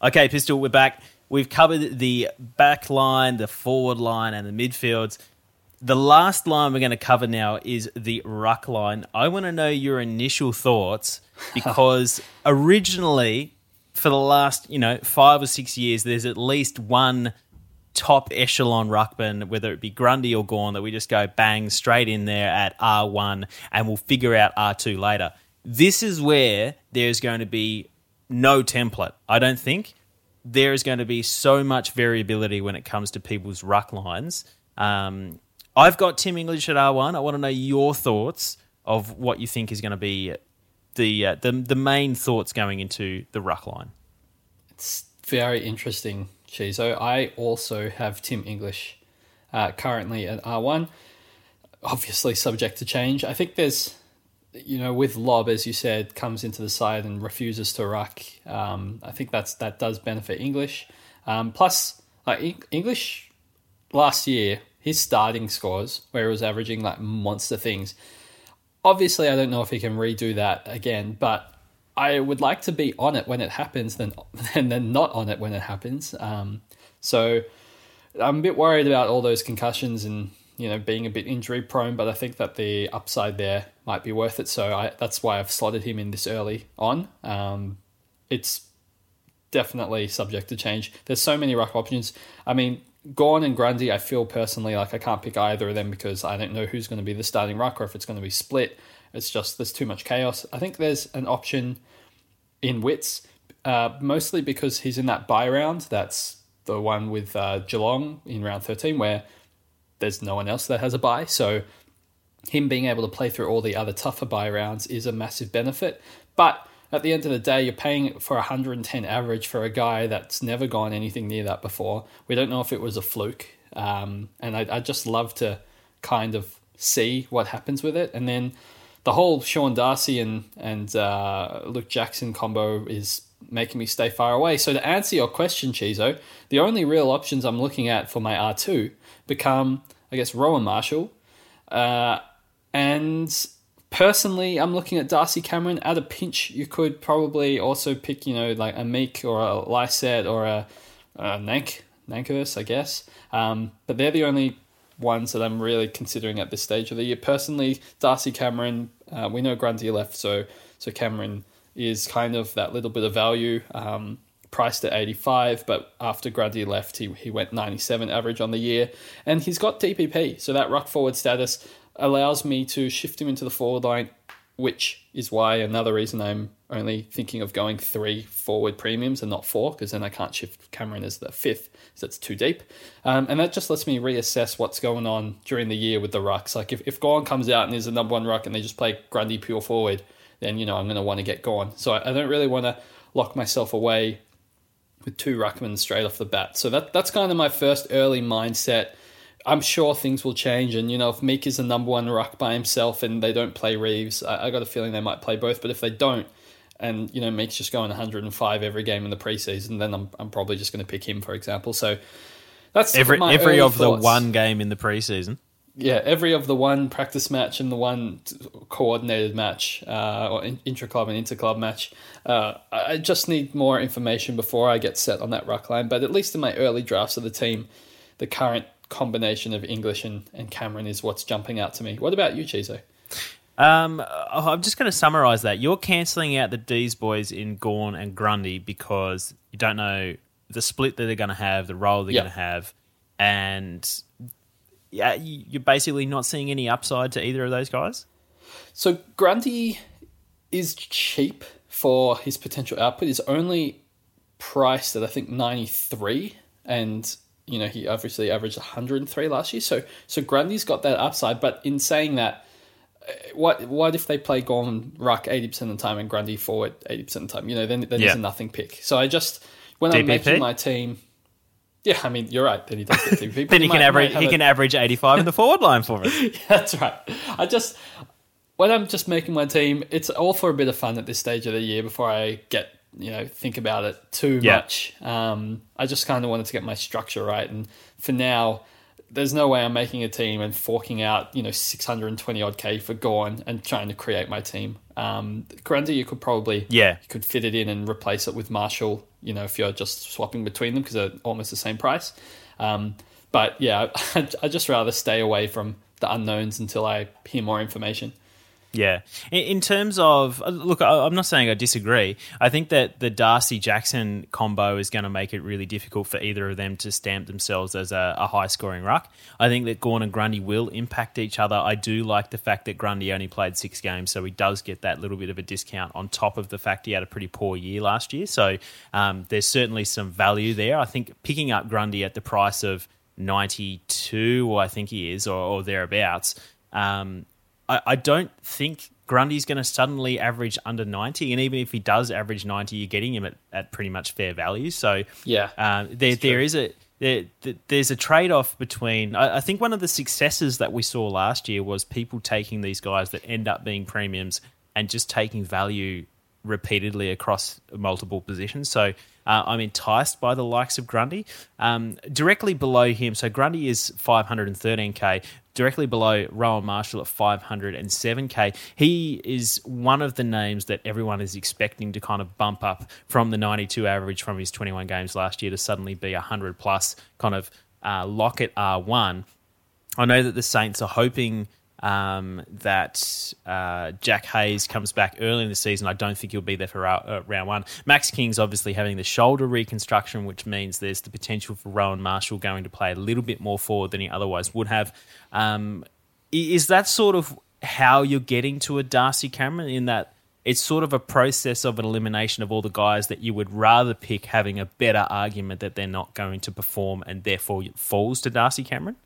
[SPEAKER 1] Okay, Pistol, we're back. We've covered the back line, the forward line, and the midfields. The last line we're going to cover now is the ruck line. I want to know your initial thoughts [LAUGHS] because originally, for the last you know five or six years, there's at least one top echelon ruckman, whether it be Grundy or Gawn, that we just go bang straight in there at R1 and we'll figure out R2 later. This is where there's going to be no template. I don't think there is going to be so much variability when it comes to people's ruck lines. Um, I've got Tim English at R1. I want to know your thoughts of what you think is going to be the uh, the the main thoughts going into the ruck line.
[SPEAKER 2] It's very interesting, Chizo. I also have Tim English uh, currently at R1. Obviously, subject to change. I think there's you know, with Lobb, as you said, comes into the side and refuses to ruck. Um, I think that's that does benefit English. Um, plus, English last year, his starting scores where he was averaging like monster things. Obviously, I don't know if he can redo that again, but I would like to be on it when it happens, than [LAUGHS] and then not on it when it happens. Um, so I'm a bit worried about all those concussions and you know, being a bit injury prone, but I think that the upside there might be worth it. So I, that's why I've slotted him in this early on. Um, it's definitely subject to change. There's so many ruck options. I mean, Gawn and Grundy, I feel personally like I can't pick either of them because I don't know who's going to be the starting ruck or if it's going to be split. It's just there's too much chaos. I think there's an option in Witts, uh, mostly because he's in that buy round. That's the one with uh, Geelong in round 13, where there's no one else that has a buy. So him being able to play through all the other tougher buy rounds is a massive benefit. But at the end of the day, you're paying for 110 average for a guy that's never gone anything near that before. We don't know if it was a fluke. Um, and I, I just love to kind of see what happens with it. And then the whole Sean Darcy and, and uh, Luke Jackson combo is making me stay far away. So to answer your question, Chizo, the only real options I'm looking at for my R2 become, I guess, Rowan Marshall. Uh, and personally, I'm looking at Darcy Cameron. At a pinch, you could probably also pick, you know, like a Meek or a Lycett or a, a Nank, Nankervis, I guess. Um, but they're the only ones that I'm really considering at this stage of the year. Personally, Darcy Cameron, uh, we know Grundy left, so so Cameron is kind of that little bit of value. Um, priced at 85, but after Grundy left, he, he went 97 average on the year. And he's got DPP, so that ruck forward status allows me to shift him into the forward line, which is why another reason I'm only thinking of going three forward premiums and not four, because then I can't shift Cameron as the fifth, because it's too deep. Um, and that just lets me reassess what's going on during the year with the rucks. Like if, if Gawn comes out and is the number one ruck and they just play Grundy pure forward, then, you know, I'm going to want to get Gawn. So I, I don't really want to lock myself away with two ruckmen straight off the bat. So that that's kind of my first early mindset. I'm sure things will change, and you know if Meek is the number one ruck by himself and they don't play Reeves, I, I got a feeling they might play both. But if they don't, and you know Meek's just going 105 every game in the preseason, then I'm I'm probably just going to pick him for example. So that's
[SPEAKER 1] every every of
[SPEAKER 2] thoughts.
[SPEAKER 1] the one game in the preseason
[SPEAKER 2] yeah, every of the one practice match and the one coordinated match uh, or intra club and inter club match. Uh, I just need more information before I get set on that ruck line. But at least in my early drafts of the team, the current combination of English and, and Cameron is what's jumping out to me. What about you, Chizo?
[SPEAKER 1] Um, oh, I'm just going to summarize that. You're cancelling out the D's boys in Gawn and Grundy because you don't know the split that they're going to have, the role they're
[SPEAKER 2] Yep.
[SPEAKER 1] going to have, and yeah, you- you're basically not seeing any upside to either of those guys.
[SPEAKER 2] So Grundy is cheap for his potential output. He's only priced at I think 93 and you know he obviously averaged 103 last year. So so Grundy's got that upside, but in saying that uh, what what if they play Gorman Ruck 80% of the time and Grundy forward 80% of the time? You know, then then
[SPEAKER 1] Yeah.
[SPEAKER 2] he's a nothing pick. So I just when I'm making my team yeah, I mean, you're right. Then he does get but [LAUGHS]
[SPEAKER 1] Then he
[SPEAKER 2] might-
[SPEAKER 1] can average
[SPEAKER 2] might
[SPEAKER 1] he
[SPEAKER 2] a-
[SPEAKER 1] can average 85 in the forward line for us. [LAUGHS]
[SPEAKER 2] That's right. I just when I'm just making my team, it's all for a bit of fun at this stage of the year before I get you know think about it too
[SPEAKER 1] Yeah.
[SPEAKER 2] much. Um, I just kind of wanted to get my structure right, and for now, there's no way I'm making a team and forking out you know 620 odd k for Gawn and trying to create my team. Um, Grundy, you could probably
[SPEAKER 1] Yeah.
[SPEAKER 2] you could fit it in and replace it with Marshall. You know, if you're just swapping between them because they're almost the same price. Um, but yeah, [LAUGHS] I I just rather stay away from the unknowns until I hear more information.
[SPEAKER 1] Yeah. In, terms of, uh, look, I'm not saying I disagree. I think that the Darcy Jackson combo is going to make it really difficult for either of them to stamp themselves as a, a high scoring ruck. I think that Gawn and Grundy will impact each other. I do like the fact that Grundy only played six games, so he does get that little bit of a discount on top of the fact he had a pretty poor year last year. So um, there's certainly some value there. I think picking up Grundy at the price of 92, or I think he is, or, or thereabouts. Um, I, I don't think Grundy's going to suddenly average under 90. And even if he does average 90, you're getting him at, at pretty much fair value. So,
[SPEAKER 2] Yeah,
[SPEAKER 1] um, there, there is a. There, there's a trade off between. I, I think one of the successes that we saw last year was people taking these guys that end up being premiums and just taking value repeatedly across multiple positions. So uh, I'm enticed by the likes of Grundy. Um, directly below him, so Grundy is 513k. Directly below Rowan Marshall at 507k. He is one of the names that everyone is expecting to kind of bump up from the 92 average from his 21 games last year to suddenly be 100 plus, kind of uh, lock at R1. I know that the Saints are hoping um, that uh, Jack Hayes comes back early in the season. I don't think he'll be there for rou- uh, round one. Max King's obviously having the shoulder reconstruction, which means there's the potential for Rowan Marshall going to play a little bit more forward than he otherwise would have. Um, is that sort of how you're getting to a Darcy Cameron in that? It's sort of a process of an elimination of all the guys that you would rather pick having a better argument that they're not going to perform and therefore it falls to Darcy Cameron?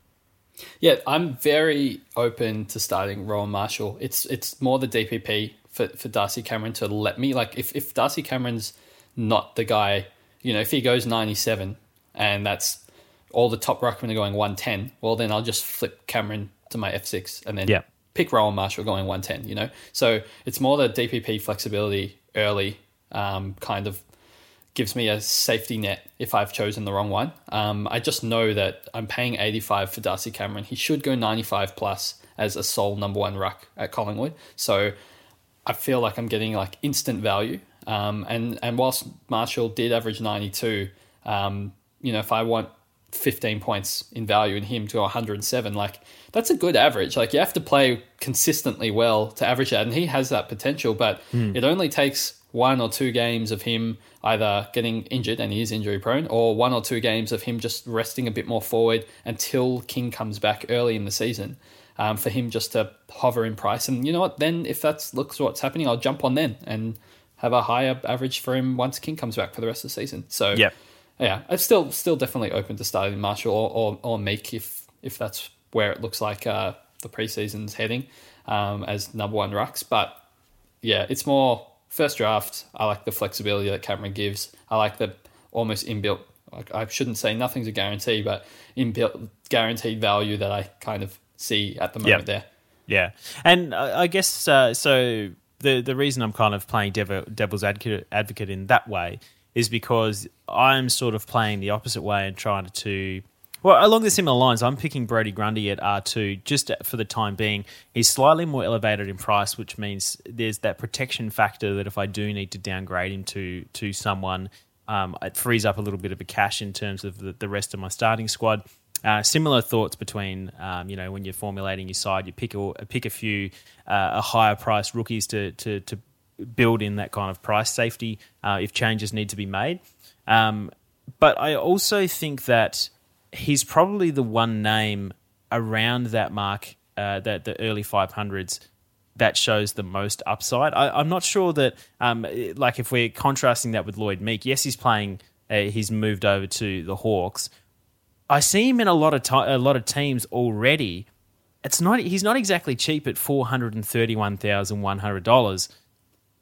[SPEAKER 2] Yeah, I'm very open to starting Rowan Marshall. It's it's more the DPP for, for Darcy Cameron to let me like if, if Darcy Cameron's not the guy, you know, if he goes 97 and that's all the top ruckmen are going 110, well then I'll just flip Cameron to my F6 and then
[SPEAKER 1] Yeah.
[SPEAKER 2] pick Rowan Marshall going 110, you know? So it's more the DPP flexibility early um, kind of gives me a safety net if I've chosen the wrong one. Um, I just know that I'm paying 85 for Darcy Cameron. He should go 95 plus as a sole number one ruck at Collingwood. So I feel like I'm getting like instant value. Um, and and whilst Marshall did average 92, um, you know, if I want 15 points in value in him to 107. Like, that's a good average. Like, you have to play consistently well to average that. And he has that potential, but mm. it only takes one or two games of him either getting injured, and he is injury prone, or one or two games of him just resting a bit more forward until King comes back early in the season. Um, for him just to hover in price. And you know what? Then if that looks what's happening, I'll jump on then and have a higher average for him once King comes back for the rest of the season. So
[SPEAKER 1] yeah,
[SPEAKER 2] yeah, I'm still still definitely open to starting Marshall or or, or Meek if if that's where it looks like uh, the preseason's heading um, as number one rucks. But yeah, it's more first draft. I like the flexibility that Cameron gives. I like the almost inbuilt. Like I shouldn't say nothing's a guarantee, but inbuilt guaranteed value that I kind of see at the moment yep. there.
[SPEAKER 1] Yeah, and I guess uh, so. The the reason I'm kind of playing devil, devil's advocate, advocate in that way is because I'm sort of playing the opposite way and trying to. Well, along the similar lines, I'm picking Brodie Grundy at R2 just for the time being. He's slightly more elevated in price, which means there's that protection factor that if I do need to downgrade him to, to someone, um, it frees up a little bit of a cash in terms of the, the rest of my starting squad. Uh, similar thoughts between um, you know when you're formulating your side, you pick a pick a few uh, a higher price rookies to to to build in that kind of price safety uh, if changes need to be made. Um, but I also think that he's probably the one name around that mark, uh, that the early 500s, that shows the most upside. I, am not sure that, um, like, if we're contrasting that with Lloyd Meek, yes, he's playing, uh, he's moved over to the Hawks. I see him in a lot of a lot of teams already. It's not he's not exactly cheap at four hundred and thirty one thousand one hundred dollars.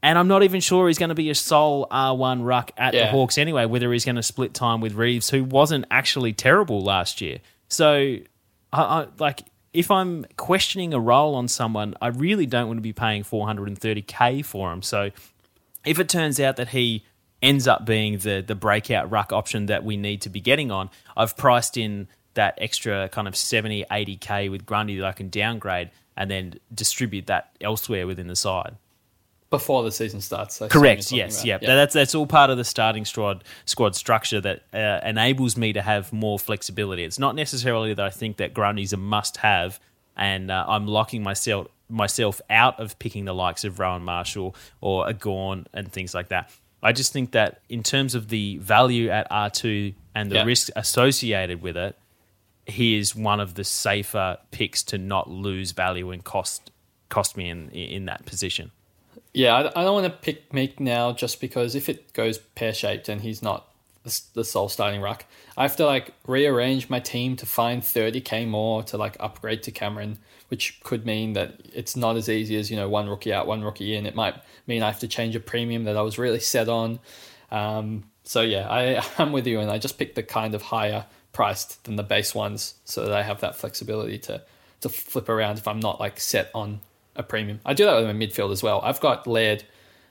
[SPEAKER 1] And I'm not even sure he's going to be a sole R1 ruck at yeah. the Hawks anyway, whether he's going to split time with Reeves, who wasn't actually terrible last year. So, I, I, like, if I'm questioning a role on someone, I really don't want to be paying 430k for him. So, if it turns out that he ends up being the the breakout ruck option that we need to be getting on, I've priced in that extra kind of 70, 80k with Grundy that I can downgrade and then distribute that elsewhere within the side
[SPEAKER 2] before the season starts.
[SPEAKER 1] Correct. Yes. Yeah. That's that's all part of the starting squad squad structure that uh, enables me to have more flexibility. It's not necessarily that I think that Grundy's a must have, and uh, I'm locking myself myself out of picking the likes of Rowan Marshall or a Gawn and things like that. I just think that in terms of the value at R2 and the yeah. risk associated with it, he is one of the safer picks to not lose value and cost cost me in in that position.
[SPEAKER 2] Yeah, I, I don't want to pick Meek now just because if it goes pear shaped and he's not the, sole starting ruck, I have to like rearrange my team to find 30k more to like upgrade to Cameron, which could mean that it's not as easy as, you know, one rookie out, one rookie in. It might mean I have to change a premium that I was really set on. Um, so yeah, I, [LAUGHS] I'm with you and I just picked the kind of higher priced than the base ones so that I have that flexibility to to flip around if I'm not like set on a premium. I do that with my midfield as well. I've got Laird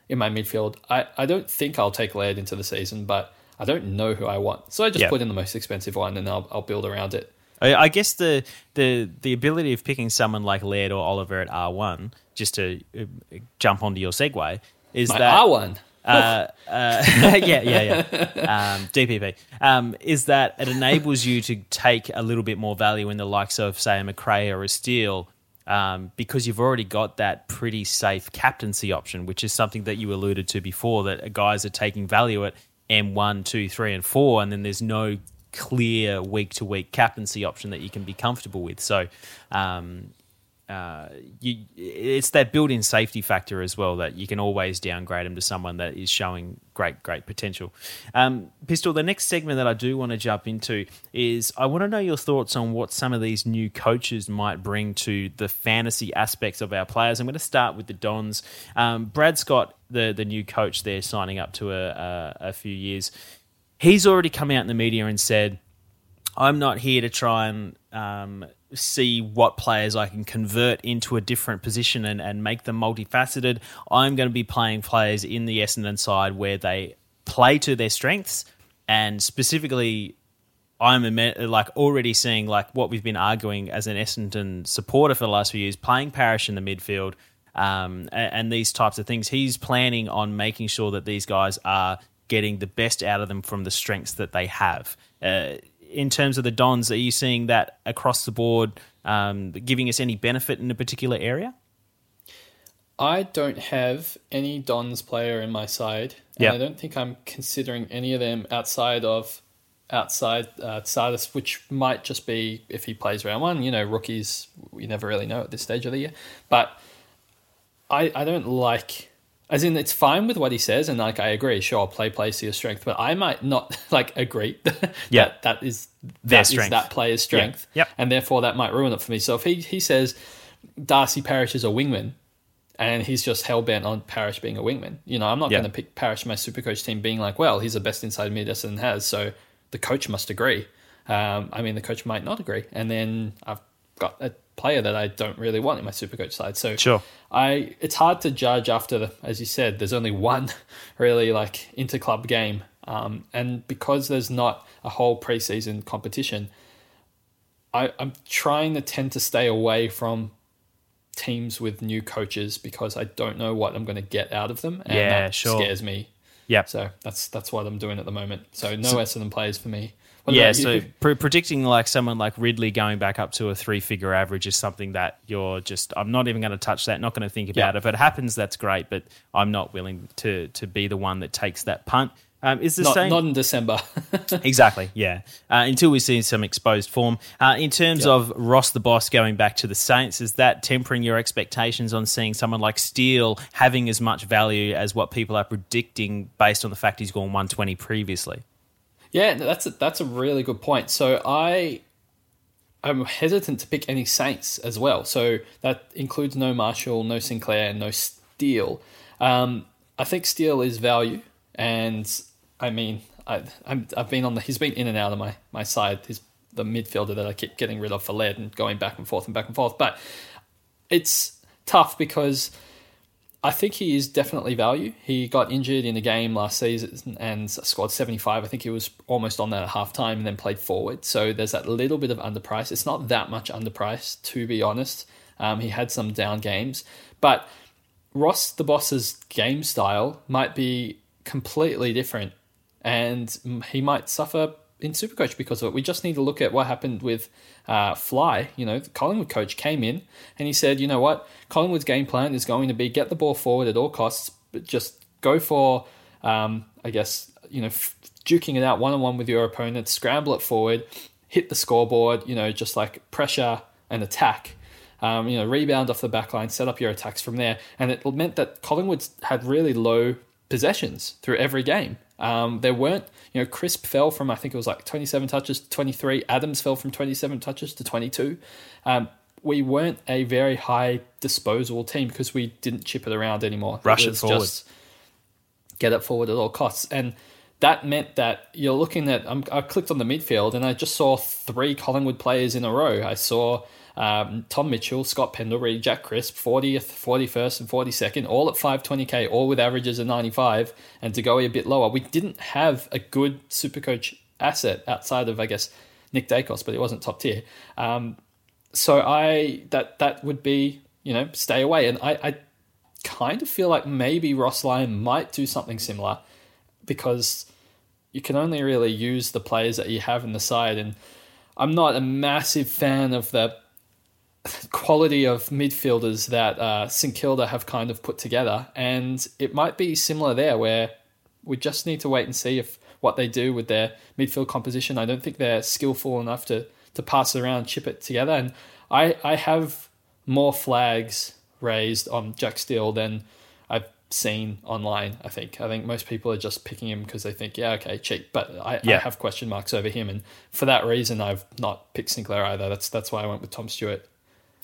[SPEAKER 2] in my midfield. I, I don't think I'll take Laird into the season, but I don't know who I want. So I just put in the most expensive one and I'll, I'll build around it.
[SPEAKER 1] I guess the, the the ability of picking someone like Laird or Oliver at R one, just to uh, jump onto your segue, is
[SPEAKER 2] my
[SPEAKER 1] that
[SPEAKER 2] R one.
[SPEAKER 1] Uh, uh, [LAUGHS] yeah, yeah, yeah. Um, DPP um, is that it enables you to take a little bit more value in the likes of, say, a Macrae or a Steele um, because you've already got that pretty safe captaincy option, which is something that you alluded to before that guys are taking value at M1, 2, 3, and 4, and then there's no clear week to week captaincy option that you can be comfortable with. So, um, uh, you, it's that built-in safety factor as well that you can always downgrade them to someone that is showing great, great potential. Um, Pistol, the next segment that I do want to jump into is I want to know your thoughts on what some of these new coaches might bring to the fantasy aspects of our players. I'm going to start with the Dons. Um, Brad Scott, the the new coach there, signing up to a, a, a few years. He's already come out in the media and said, "I'm not here to try and." Um, see what players I can convert into a different position and, and make them multifaceted. I'm going to be playing players in the Essendon side where they play to their strengths and specifically I'm like already seeing like what we've been arguing as an Essendon supporter for the last few years, playing Parish in the midfield um, and, and, these types of things. He's planning on making sure that these guys are getting the best out of them from the strengths that they have. Uh, in terms of the Dons, are you seeing that across the board, um, giving us any benefit in a particular area?
[SPEAKER 2] I don't have any Dons player in my side, and
[SPEAKER 1] Yep.
[SPEAKER 2] I don't think I'm considering any of them outside of outside uh, Tsatas, which might just be if he plays round one. You know, rookies we never really know at this stage of the year, but I I don't like. As in, it's fine with what he says, and like I agree. Sure, play plays to your strength, but I might not [LAUGHS] like agree [LAUGHS] that
[SPEAKER 1] Yeah.
[SPEAKER 2] that is
[SPEAKER 1] Their
[SPEAKER 2] that is
[SPEAKER 1] strength.
[SPEAKER 2] that player's strength,
[SPEAKER 1] Yep.
[SPEAKER 2] and therefore that might ruin it for me. So if he he says Darcy Parish is a wingman, and he's just hell bent on Parish being a wingman. You know, I'm not
[SPEAKER 1] Yeah.
[SPEAKER 2] going to pick Parish my super coach team being like, well, he's the best inside mid Essendon has, so the coach must agree. Um, I mean, the coach might not agree, and then I've got a player that I don't really want in my super coach side. So
[SPEAKER 1] Sure.
[SPEAKER 2] I it's hard to judge after the, as you said, there's only one [LAUGHS] really like inter club game, um, and because there's not a whole preseason competition, I, I'm trying to tend to stay away from teams with new coaches because I don't know what I'm going to get out of them, and
[SPEAKER 1] Yeah,
[SPEAKER 2] that
[SPEAKER 1] sure.
[SPEAKER 2] scares me.
[SPEAKER 1] Yeah.
[SPEAKER 2] So that's that's what I'm doing at the moment. So no Essendon players for me.
[SPEAKER 1] Yeah, so pre- predicting like someone like Ridley going back up to a three figure average is something that you're just, I'm not even going to touch that, not going to think about
[SPEAKER 2] Yeah.
[SPEAKER 1] it. If it happens, that's great, but I'm not willing to, to be the one that takes that punt. Um, is the
[SPEAKER 2] not,
[SPEAKER 1] same
[SPEAKER 2] not in December. [LAUGHS] [LAUGHS]
[SPEAKER 1] exactly? Yeah. Uh, until we see some exposed form. Uh, in terms of Ross the boss going back to the Saints, is that tempering your expectations on seeing someone like Steele having as much value as what people are predicting based on the fact he's gone 120 previously?
[SPEAKER 2] Yeah, that's a, that's a really good point. So I I'm hesitant to pick any Saints as well. So that includes no Marshall, no Sinclair, no Steele. Um, I think Steele is value, and I mean I i have been on the he's been in and out of my my side. He's the midfielder that I keep getting rid of for lead and going back and forth and back and forth. But it's tough because I think he is definitely value. He got injured in a game last season and scored 75. I think he was almost on that at half time and then played forward. So there's that little bit of underpriced. It's not that much underpriced, to be honest. Um, he had some down games. But Ross, the boss's game style, might be completely different. And he might suffer in Supercoach because of it. We just need to look at what happened with uh, Fly. You know, the Collingwood coach came in and he said, you know what, Collingwood's game plan is going to be get the ball forward at all costs, but just go for, um, I guess, you know, f- duking it out one on one with your opponent, scramble it forward, hit the scoreboard, you know, just like pressure and attack. Um, you know, rebound off the back line, set up your attacks from there. And it meant that Collingwood had really low possessions through every game. Um, there weren't, you know, Crisp fell from, I think it was like 27 touches to 23. Adams fell from 27 touches to 22. Um, we weren't a very high disposable team because we didn't chip it around anymore.
[SPEAKER 1] Rush it
[SPEAKER 2] was
[SPEAKER 1] forward.
[SPEAKER 2] Just get it forward at all costs. And that meant that you're looking at, um, I clicked on the midfield and I just saw three Collingwood players in a row. I saw um, Tom Mitchell, Scott Pendlebury, Jack Crisp, 40th, 41st, and 42nd, all at 520k, all with averages of 95. And to go a bit lower, we didn't have a good Supercoach asset outside of, I guess, Nick Daicos, but it wasn't top tier. Um, so I that that would be you know stay away, and I, I kind of feel like maybe Ross Lyon might do something similar because you can only really use the players that you have in the side, and I'm not a massive fan of the quality of midfielders that uh, St Kilda have kind of put together, and it might be similar there where we just need to wait and see if what they do with their midfield composition. I don't think they're skillful enough to to pass it around, chip it together, and I I have more flags raised on Jack Steele than I've seen online. I think I think most people are just picking him because they think yeah okay cheap, but I, I have question marks over him, and for that reason I've not picked Sinclair either. That's that's why I went with Tom Stewart.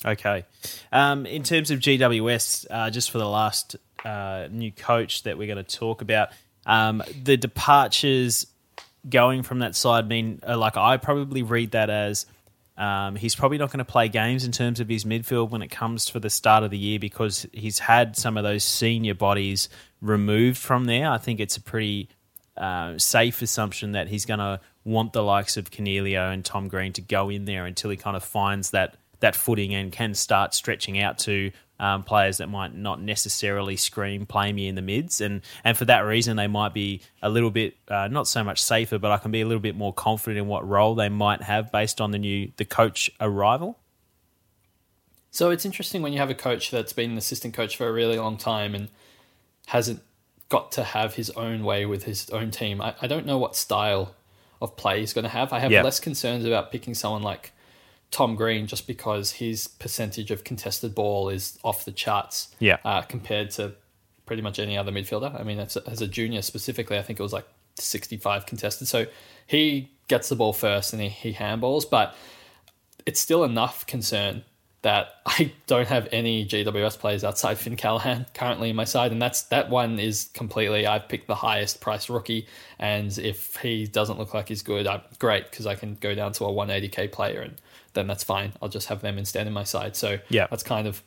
[SPEAKER 1] Okay. Um, in terms of GWS, uh, just for the last uh, new coach that we're going to talk about, um, the departures going from that side mean, uh, like, I probably read that as um, he's probably not going to play games in terms of his midfield when it comes for the start of the year because he's had some of those senior bodies removed from there. I think it's a pretty uh, safe assumption that he's going to want the likes of Coniglio and Tom Green to go in there until he kind of finds that that footing and can start stretching out to um, players that might not necessarily scream play me in the mids, and and for that reason they might be a little bit uh, not so much safer, but I can be a little bit more confident in what role they might have based on the new the coach arrival.
[SPEAKER 2] So it's interesting when you have a coach that's been an assistant coach for a really long time and hasn't got to have his own way with his own team. I, I don't know what style of play he's going to have. I have less concerns about picking someone like Tom Green just because his percentage of contested ball is off the charts.
[SPEAKER 1] Yeah.
[SPEAKER 2] Uh, compared to pretty much any other midfielder. I mean, as a, as a junior specifically, I think it was like 65 contested. So he gets the ball first and he, he handballs, but it's still enough concern that [LAUGHS] I don't have any GWS players outside Finn Callaghan currently in my side, and that's that one is completely. I've picked the highest priced rookie, and if he doesn't look like he's good, I'm great because I can go down to a 180k player, and then that's fine. I'll just have them instead in my side. So
[SPEAKER 1] yeah,
[SPEAKER 2] that's kind of.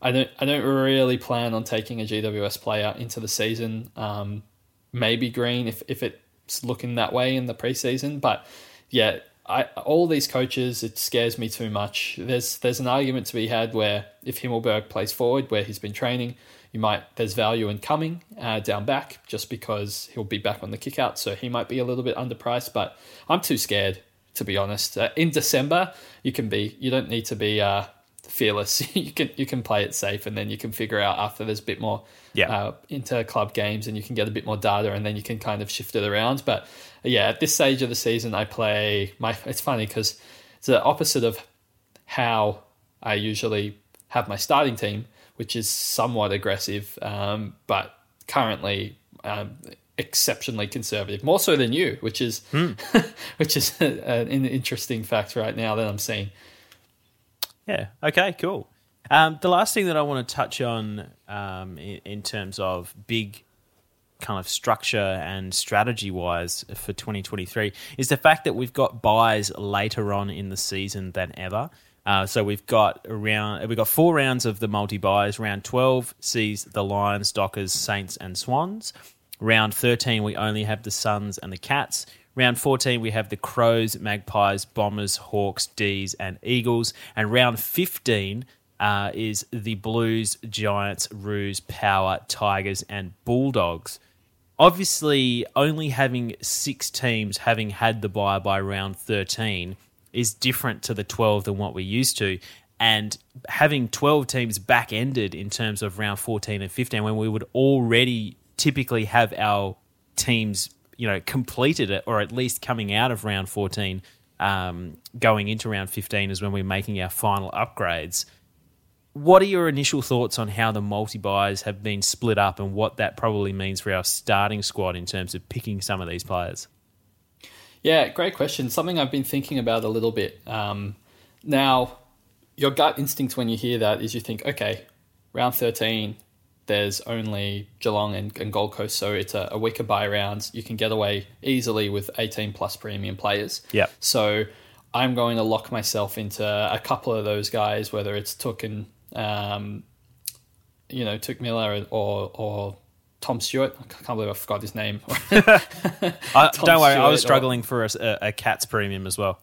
[SPEAKER 2] I don't. I don't really plan on taking a GWS player into the season. Um, maybe Green if if it's looking that way in the preseason, but yeah, I, all these coaches, it scares me too much. There's there's an argument to be had where if Himmelberg plays forward, where he's been training, you might there's value in coming uh, down back just because he'll be back on the kick out, so he might be a little bit underpriced. But I'm too scared to be honest. Uh, in December, you can be you don't need to be uh, fearless. [LAUGHS] you can you can play it safe, and then you can figure out after there's a bit more
[SPEAKER 1] yeah.
[SPEAKER 2] uh, inter club games, and you can get a bit more data, and then you can kind of shift it around. But yeah, at this stage of the season, I play my. It's funny because it's the opposite of how I usually have my starting team, which is somewhat aggressive, um, but currently um, exceptionally conservative, more so than you, which is
[SPEAKER 1] hmm. [LAUGHS]
[SPEAKER 2] which is an interesting fact right now that I'm seeing.
[SPEAKER 1] Yeah. Okay. Cool. Um, the last thing that I want to touch on um, in, in, terms of big kind of structure and strategy wise for 2023 is the fact that we've got buys later on in the season than ever. Uh, so we've got around we've got four rounds of the multi buys. Round 12 sees the Lions, Dockers, Saints, and Swans. Round 13 we only have the Suns and the Cats. Round 14, we have the Crows, Magpies, Bombers, Hawks, D's, and Eagles. And round 15 uh, is the Blues, Giants, Roos, Power, Tigers, and Bulldogs. Obviously, only having six teams having had the buy by round 13 is different to the 12 than what we're used to. And having 12 teams back ended in terms of round 14 and 15, when we would already typically have our teams you know completed it or at least coming out of round 14 um, going into round 15 is when we're making our final upgrades. What are your initial thoughts on how the multi buys have been split up and what that probably means for our starting squad in terms of picking some of these players?
[SPEAKER 2] Yeah great question. Something i've been thinking about a little bit. Um, now your gut instinct when you hear that is you think okay round 13 there's only Geelong and, and Gold Coast, so it's a, a weaker buy round. You can get away easily with 18 plus premium players.
[SPEAKER 1] Yeah.
[SPEAKER 2] So I'm going to lock myself into a couple of those guys, whether it's Touk and, um, you know, Touk Miller or, or Tom Stewart. I can't believe I forgot his name. [LAUGHS]
[SPEAKER 1] I, [LAUGHS] don't worry, I was struggling or, for a, a Cats premium as well.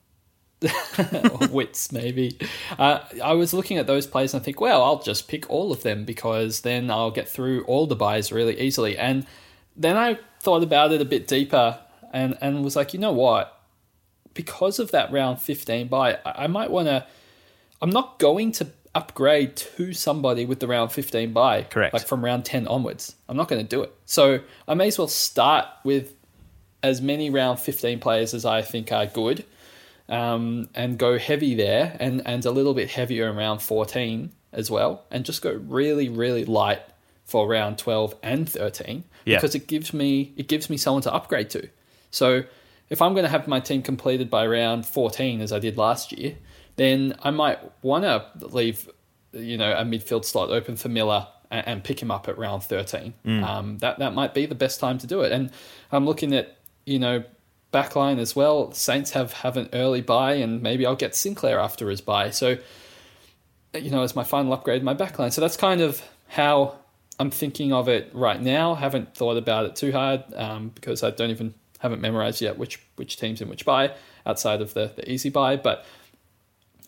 [SPEAKER 1] [LAUGHS]
[SPEAKER 2] Witts maybe. Uh, I was looking at those players and I think, well, I'll just pick all of them because then I'll get through all the buys really easily. And then I thought about it a bit deeper and and was like, you know what? Because of that round 15 buy, I, I might want to. I'm not going to upgrade to somebody with the round 15 buy.
[SPEAKER 1] Correct.
[SPEAKER 2] Like from round 10 onwards. I'm not going to do it. So I may as well start with as many round 15 players as I think are good um, and go heavy there and, and a little bit heavier around 14 as well, and just go really, really light for round 12 and 13
[SPEAKER 1] yeah.
[SPEAKER 2] because it gives me it gives me someone to upgrade to. So if I'm going to have my team completed by round 14 as I did last year, then I might want to leave you know a midfield slot open for Miller and, and pick him up at round 13.
[SPEAKER 1] Mm.
[SPEAKER 2] Um, that that might be the best time to do it. And I'm looking at you know backline as well. Saints have, have an early buy, and maybe I'll get Sinclair after his buy. So, you know, as my final upgrade, my backline. So that's kind of how I'm thinking of it right now. Haven't thought about it too hard um, because I don't even haven't memorized yet which which teams in which buy outside of the, the easy buy. But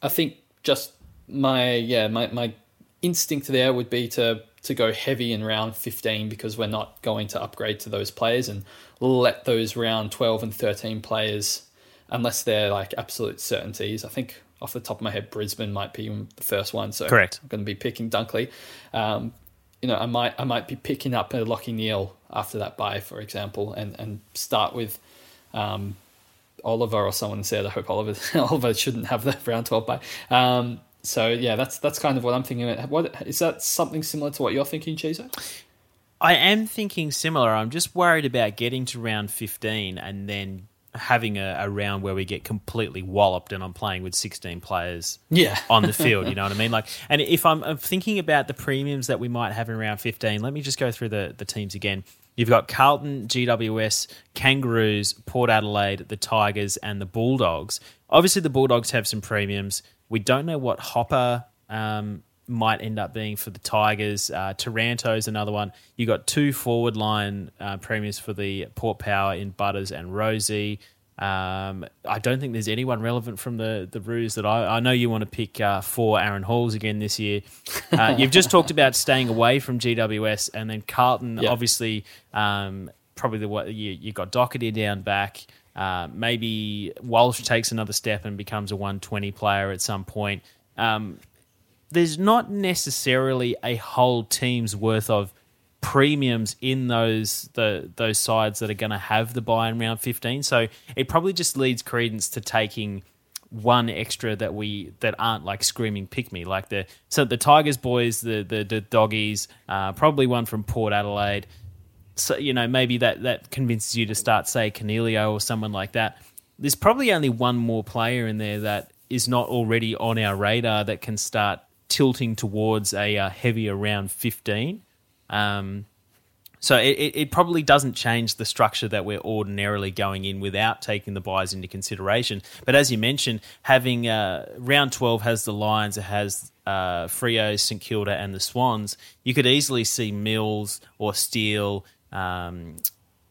[SPEAKER 2] I think just my yeah my my instinct there would be to to go heavy in round 15 because we're not going to upgrade to those players and let those round 12 and 13 players, unless they're like absolute certainties. I think off the top of my head, Brisbane might be the first one. So
[SPEAKER 1] correct.
[SPEAKER 2] I'm going to be picking Dunkley. Um, you know, I might I might be picking up a Lachie Neale after that buy, for example, and and start with um, Oliver or someone said. I hope Oliver [LAUGHS] Oliver shouldn't have the round twelve buy. Um, so yeah, that's that's kind of what I'm thinking. What is that something similar to what you're thinking, Chizo?
[SPEAKER 1] I am thinking similar. I'm just worried about getting to round 15 and then having a, a, round where we get completely walloped and I'm playing with 16 players
[SPEAKER 2] yeah.
[SPEAKER 1] on the [LAUGHS] field, you know what I mean? Like, and if I'm, I'm, thinking about the premiums that we might have in round 15, let me just go through the, the teams again. You've got Carlton, GWS, Kangaroos, Port Adelaide, the Tigers, and the Bulldogs. Obviously, the Bulldogs have some premiums. We don't know what Hopper um, might end up being for the Tigers. Uh, Taranto's another one. You got two forward line uh, premiers for the Port Power in Butters and Rozee. Um, I don't think there's anyone relevant from the the Roos that I, I know you want to pick uh, for Aaron Halls again this year. Uh, [LAUGHS] you've just talked about staying away from GWS and then Carlton. Yep. Obviously, um, probably the what you you got Docherty down back. Uh, maybe Walsh takes another step and becomes a 120 player at some point. Um, there's not necessarily a whole team's worth of premiums in those the those sides that are going to have the buy in round 15 so it probably just leads credence to taking one extra that we that aren't like screaming pick me. Like the so the tigers boys the the, the doggies uh, probably one from port adelaide so you know maybe that that convinces you to start say Coniglio or someone like that there's probably only one more player in there that is not already on our radar that can start tilting towards a uh, heavier round 15. Um, so it, it probably doesn't change the structure that we're ordinarily going in without taking the buys into consideration. But as you mentioned, having uh, round 12 has the Lions, it has uh, Freo, St Kilda, and the Swans. You could easily see Mills or Steele um,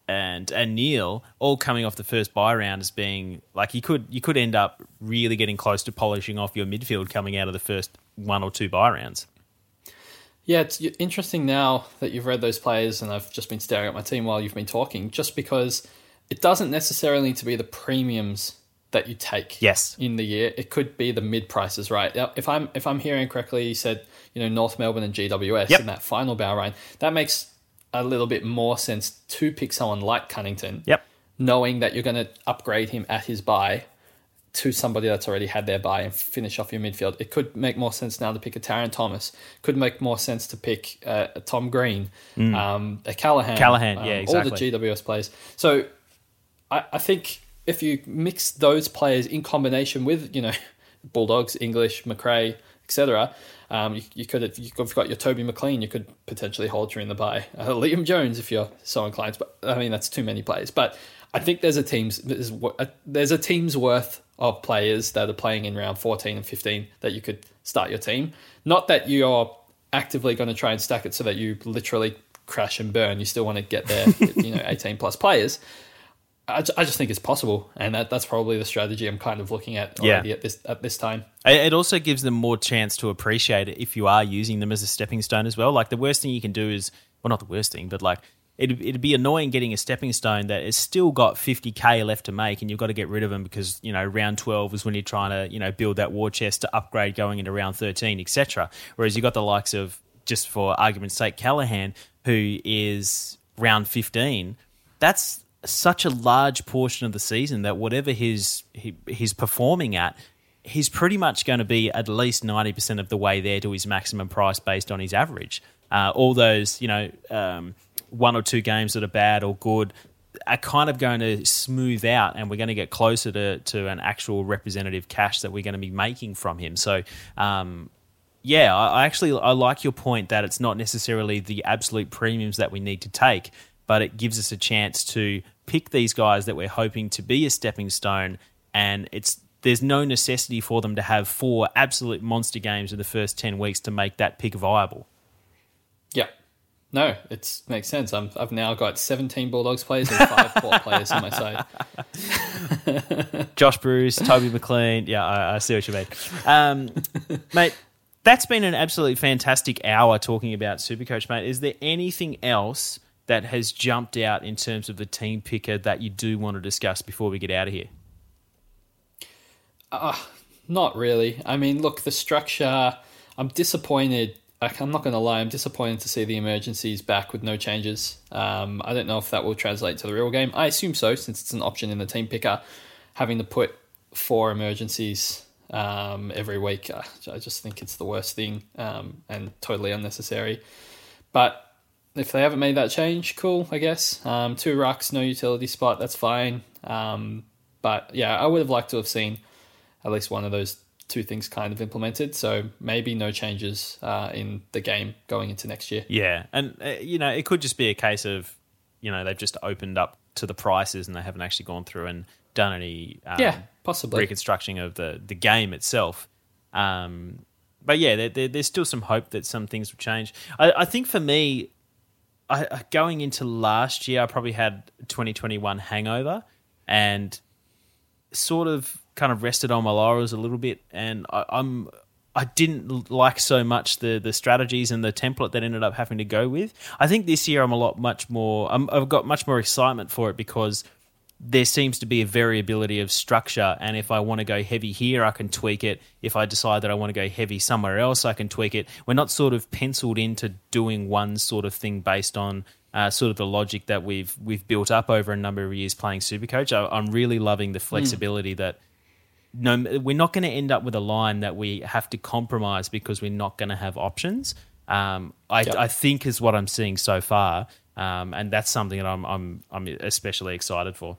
[SPEAKER 1] and and Neale all coming off the first buy round as being like you could you could end up really getting close to polishing off your midfield coming out of the first one or two buy rounds.
[SPEAKER 2] Yeah, it's interesting now that you've read those players, and I've just been staring at my team while you've been talking, just because it doesn't necessarily need to be the premiums that you take.
[SPEAKER 1] Yes.
[SPEAKER 2] in the year, it could be the mid prices, right? If I'm if I'm hearing correctly, you said you know North Melbourne and GWS yep. in that final bow round. That makes a little bit more sense to pick someone like Cunnington.
[SPEAKER 1] Yep.
[SPEAKER 2] Knowing that you're going to upgrade him at his buy to somebody that's already had their buy and finish off your midfield. It could make more sense now to pick a Tarryn Thomas. Could make more sense to pick uh, a Tom Green, mm. um, a Callahan.
[SPEAKER 1] Callaghan, um, yeah, exactly.
[SPEAKER 2] All the GWS players. So I, I think if you mix those players in combination with, you know, [LAUGHS] Bulldogs, English, Macrae, etc., um, you, you, could, if you've got your Toby McLean, you could potentially hold during the buy. Uh, Liam Jones, if you're so inclined. But I mean, that's too many players. But I think there's a team's there's a, there's a team's worth of players that are playing in round 14 and 15 that you could start your team. Not that you're actively going to try and stack it so that you literally crash and burn. You still want to get there, [LAUGHS] you know, 18 plus players. I, I just think it's possible, and that, that's probably the strategy I'm kind of looking at already yeah. at this at this time.
[SPEAKER 1] It also gives them more chance to appreciate it if you are using them as a stepping stone as well. Like the worst thing you can do is, well, not the worst thing, but like it'd, it'd be annoying getting a stepping stone that has still got 50k left to make and you've got to get rid of them because you know round 12 is when you're trying to you know build that war chest to upgrade going into round 13 etc whereas you've got the likes of just for argument's sake Callahan, who is round 15 that's such a large portion of the season that whatever his he, he's performing at, he's pretty much going to be at least ninety percent of the way there to his maximum price based on his average. Uh, all those you know um, one or two games that are bad or good are kind of going to smooth out, and we're going to get closer to to an actual representative cash that we're going to be making from him. So. Um, yeah, I actually I like your point that it's not necessarily the absolute premiums that we need to take, but it gives us a chance to pick these guys that we're hoping to be a stepping stone, and it's there's no necessity for them to have four absolute monster games in the first ten weeks to make that pick viable.
[SPEAKER 2] Yeah. No, it makes sense. i have now got 17 Bulldogs players and five [LAUGHS] Port players on my side.
[SPEAKER 1] Josh Bruce, Toby McLean. Yeah, I, I, see what you mean. Um, mate, That's been an absolutely fantastic hour talking about Supercoach, mate. Is there anything else that has jumped out in terms of the team picker that you do want to discuss before we get out of here?
[SPEAKER 2] Uh, not really. I mean, look, the structure, I'm disappointed. I'm not going to lie, I'm disappointed to see the emergencies back with no changes. Um, I don't know if that will translate to the real game. I assume so, since it's an option in the team picker. Having to put four emergencies um, every week, uh, I just think it's the worst thing um, and totally unnecessary. But if they haven't made that change, cool, I guess. Um, two rucks, no utility spot, that's fine. Um, but yeah, I would have liked to have seen at least one of those two things kind of implemented. So maybe no changes uh, in the game going into next year.
[SPEAKER 1] Yeah, and uh, you know it could just be a case of you know they've just opened up to the prices and they haven't actually gone through and done any um,
[SPEAKER 2] yeah possibly
[SPEAKER 1] reconstruction of the the game itself. Um, but yeah, there, there, there's still some hope that some things will change. I, I think for me, I, going into last year, I probably had 2021 hangover and sort of kind of rested on my laurels a little bit, and I, I'm I didn't like so much the the strategies and the template that ended up having to go with. I think this year I'm a lot much more. i have got much more excitement for it because there seems to be a variability of structure, and if I want to go heavy here, I can tweak it. If I decide that I want to go heavy somewhere else, I can tweak it. We're not sort of penciled into doing one sort of thing based on uh, sort of the logic that we've we've built up over a number of years playing Supercoach. I, I'm really loving the flexibility mm. that no, we're not going to end up with a line that we have to compromise because we're not going to have options. Um, I, yep. I, think is what I'm seeing so far, um, and that's something that I'm, I'm I'm especially excited for.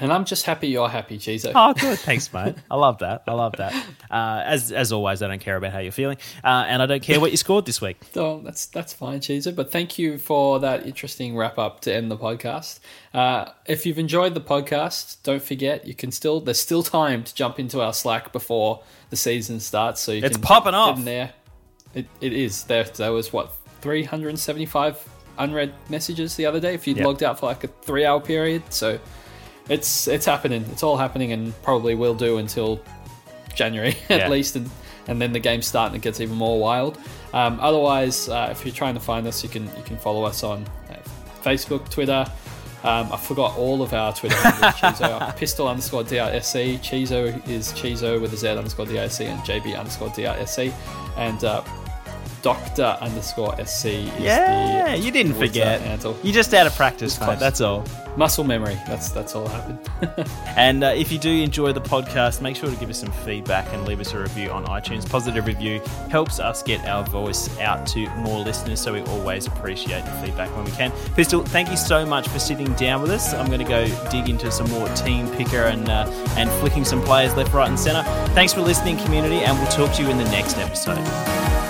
[SPEAKER 2] And I'm just happy you're happy, Chizo.
[SPEAKER 1] Oh, good. Thanks, mate. I love that. I love that. [LAUGHS] Uh, as as always, I don't care about how you're feeling, uh, and I don't care what you scored this week. [LAUGHS]
[SPEAKER 2] Oh, that's that's fine, Chizo. But thank you for that interesting wrap up to end the podcast. Uh, if you've enjoyed the podcast, don't forget you can still there's still time to jump into our Slack before the season starts. So you
[SPEAKER 1] it's popping off
[SPEAKER 2] in there. It, it is there. There was what 375 unread messages the other day. If you yep. logged out for like a three hour period, so it's it's happening. It's all happening, and probably will do until January [LAUGHS] at yeah. least, and and then the game's starting. It gets even more wild. Um, otherwise, uh, if you're trying to find us, you can you can follow us on uh, Facebook, Twitter. Um, I forgot all of our Twitter handles. [LAUGHS] Pistol underscore DRSC. Chizo is Chizo with a Z underscore DRSC and JB underscore DRSC. And uh, Doctor underscore SC
[SPEAKER 1] yeah, you didn't forget. Handle. You just out of practice, mate. That's all.
[SPEAKER 2] Muscle memory. That's that's all happened. [LAUGHS]
[SPEAKER 1] and uh, if you do enjoy the podcast, make sure to give us some feedback and leave us a review on iTunes. Positive review helps us get our voice out to more listeners, so we always appreciate the feedback when we can. Pistol, thank you so much for sitting down with us. I'm going to go dig into some more team picker and uh, and flicking some players left, right, and centre. Thanks for listening, community, and we'll talk to you in the next episode.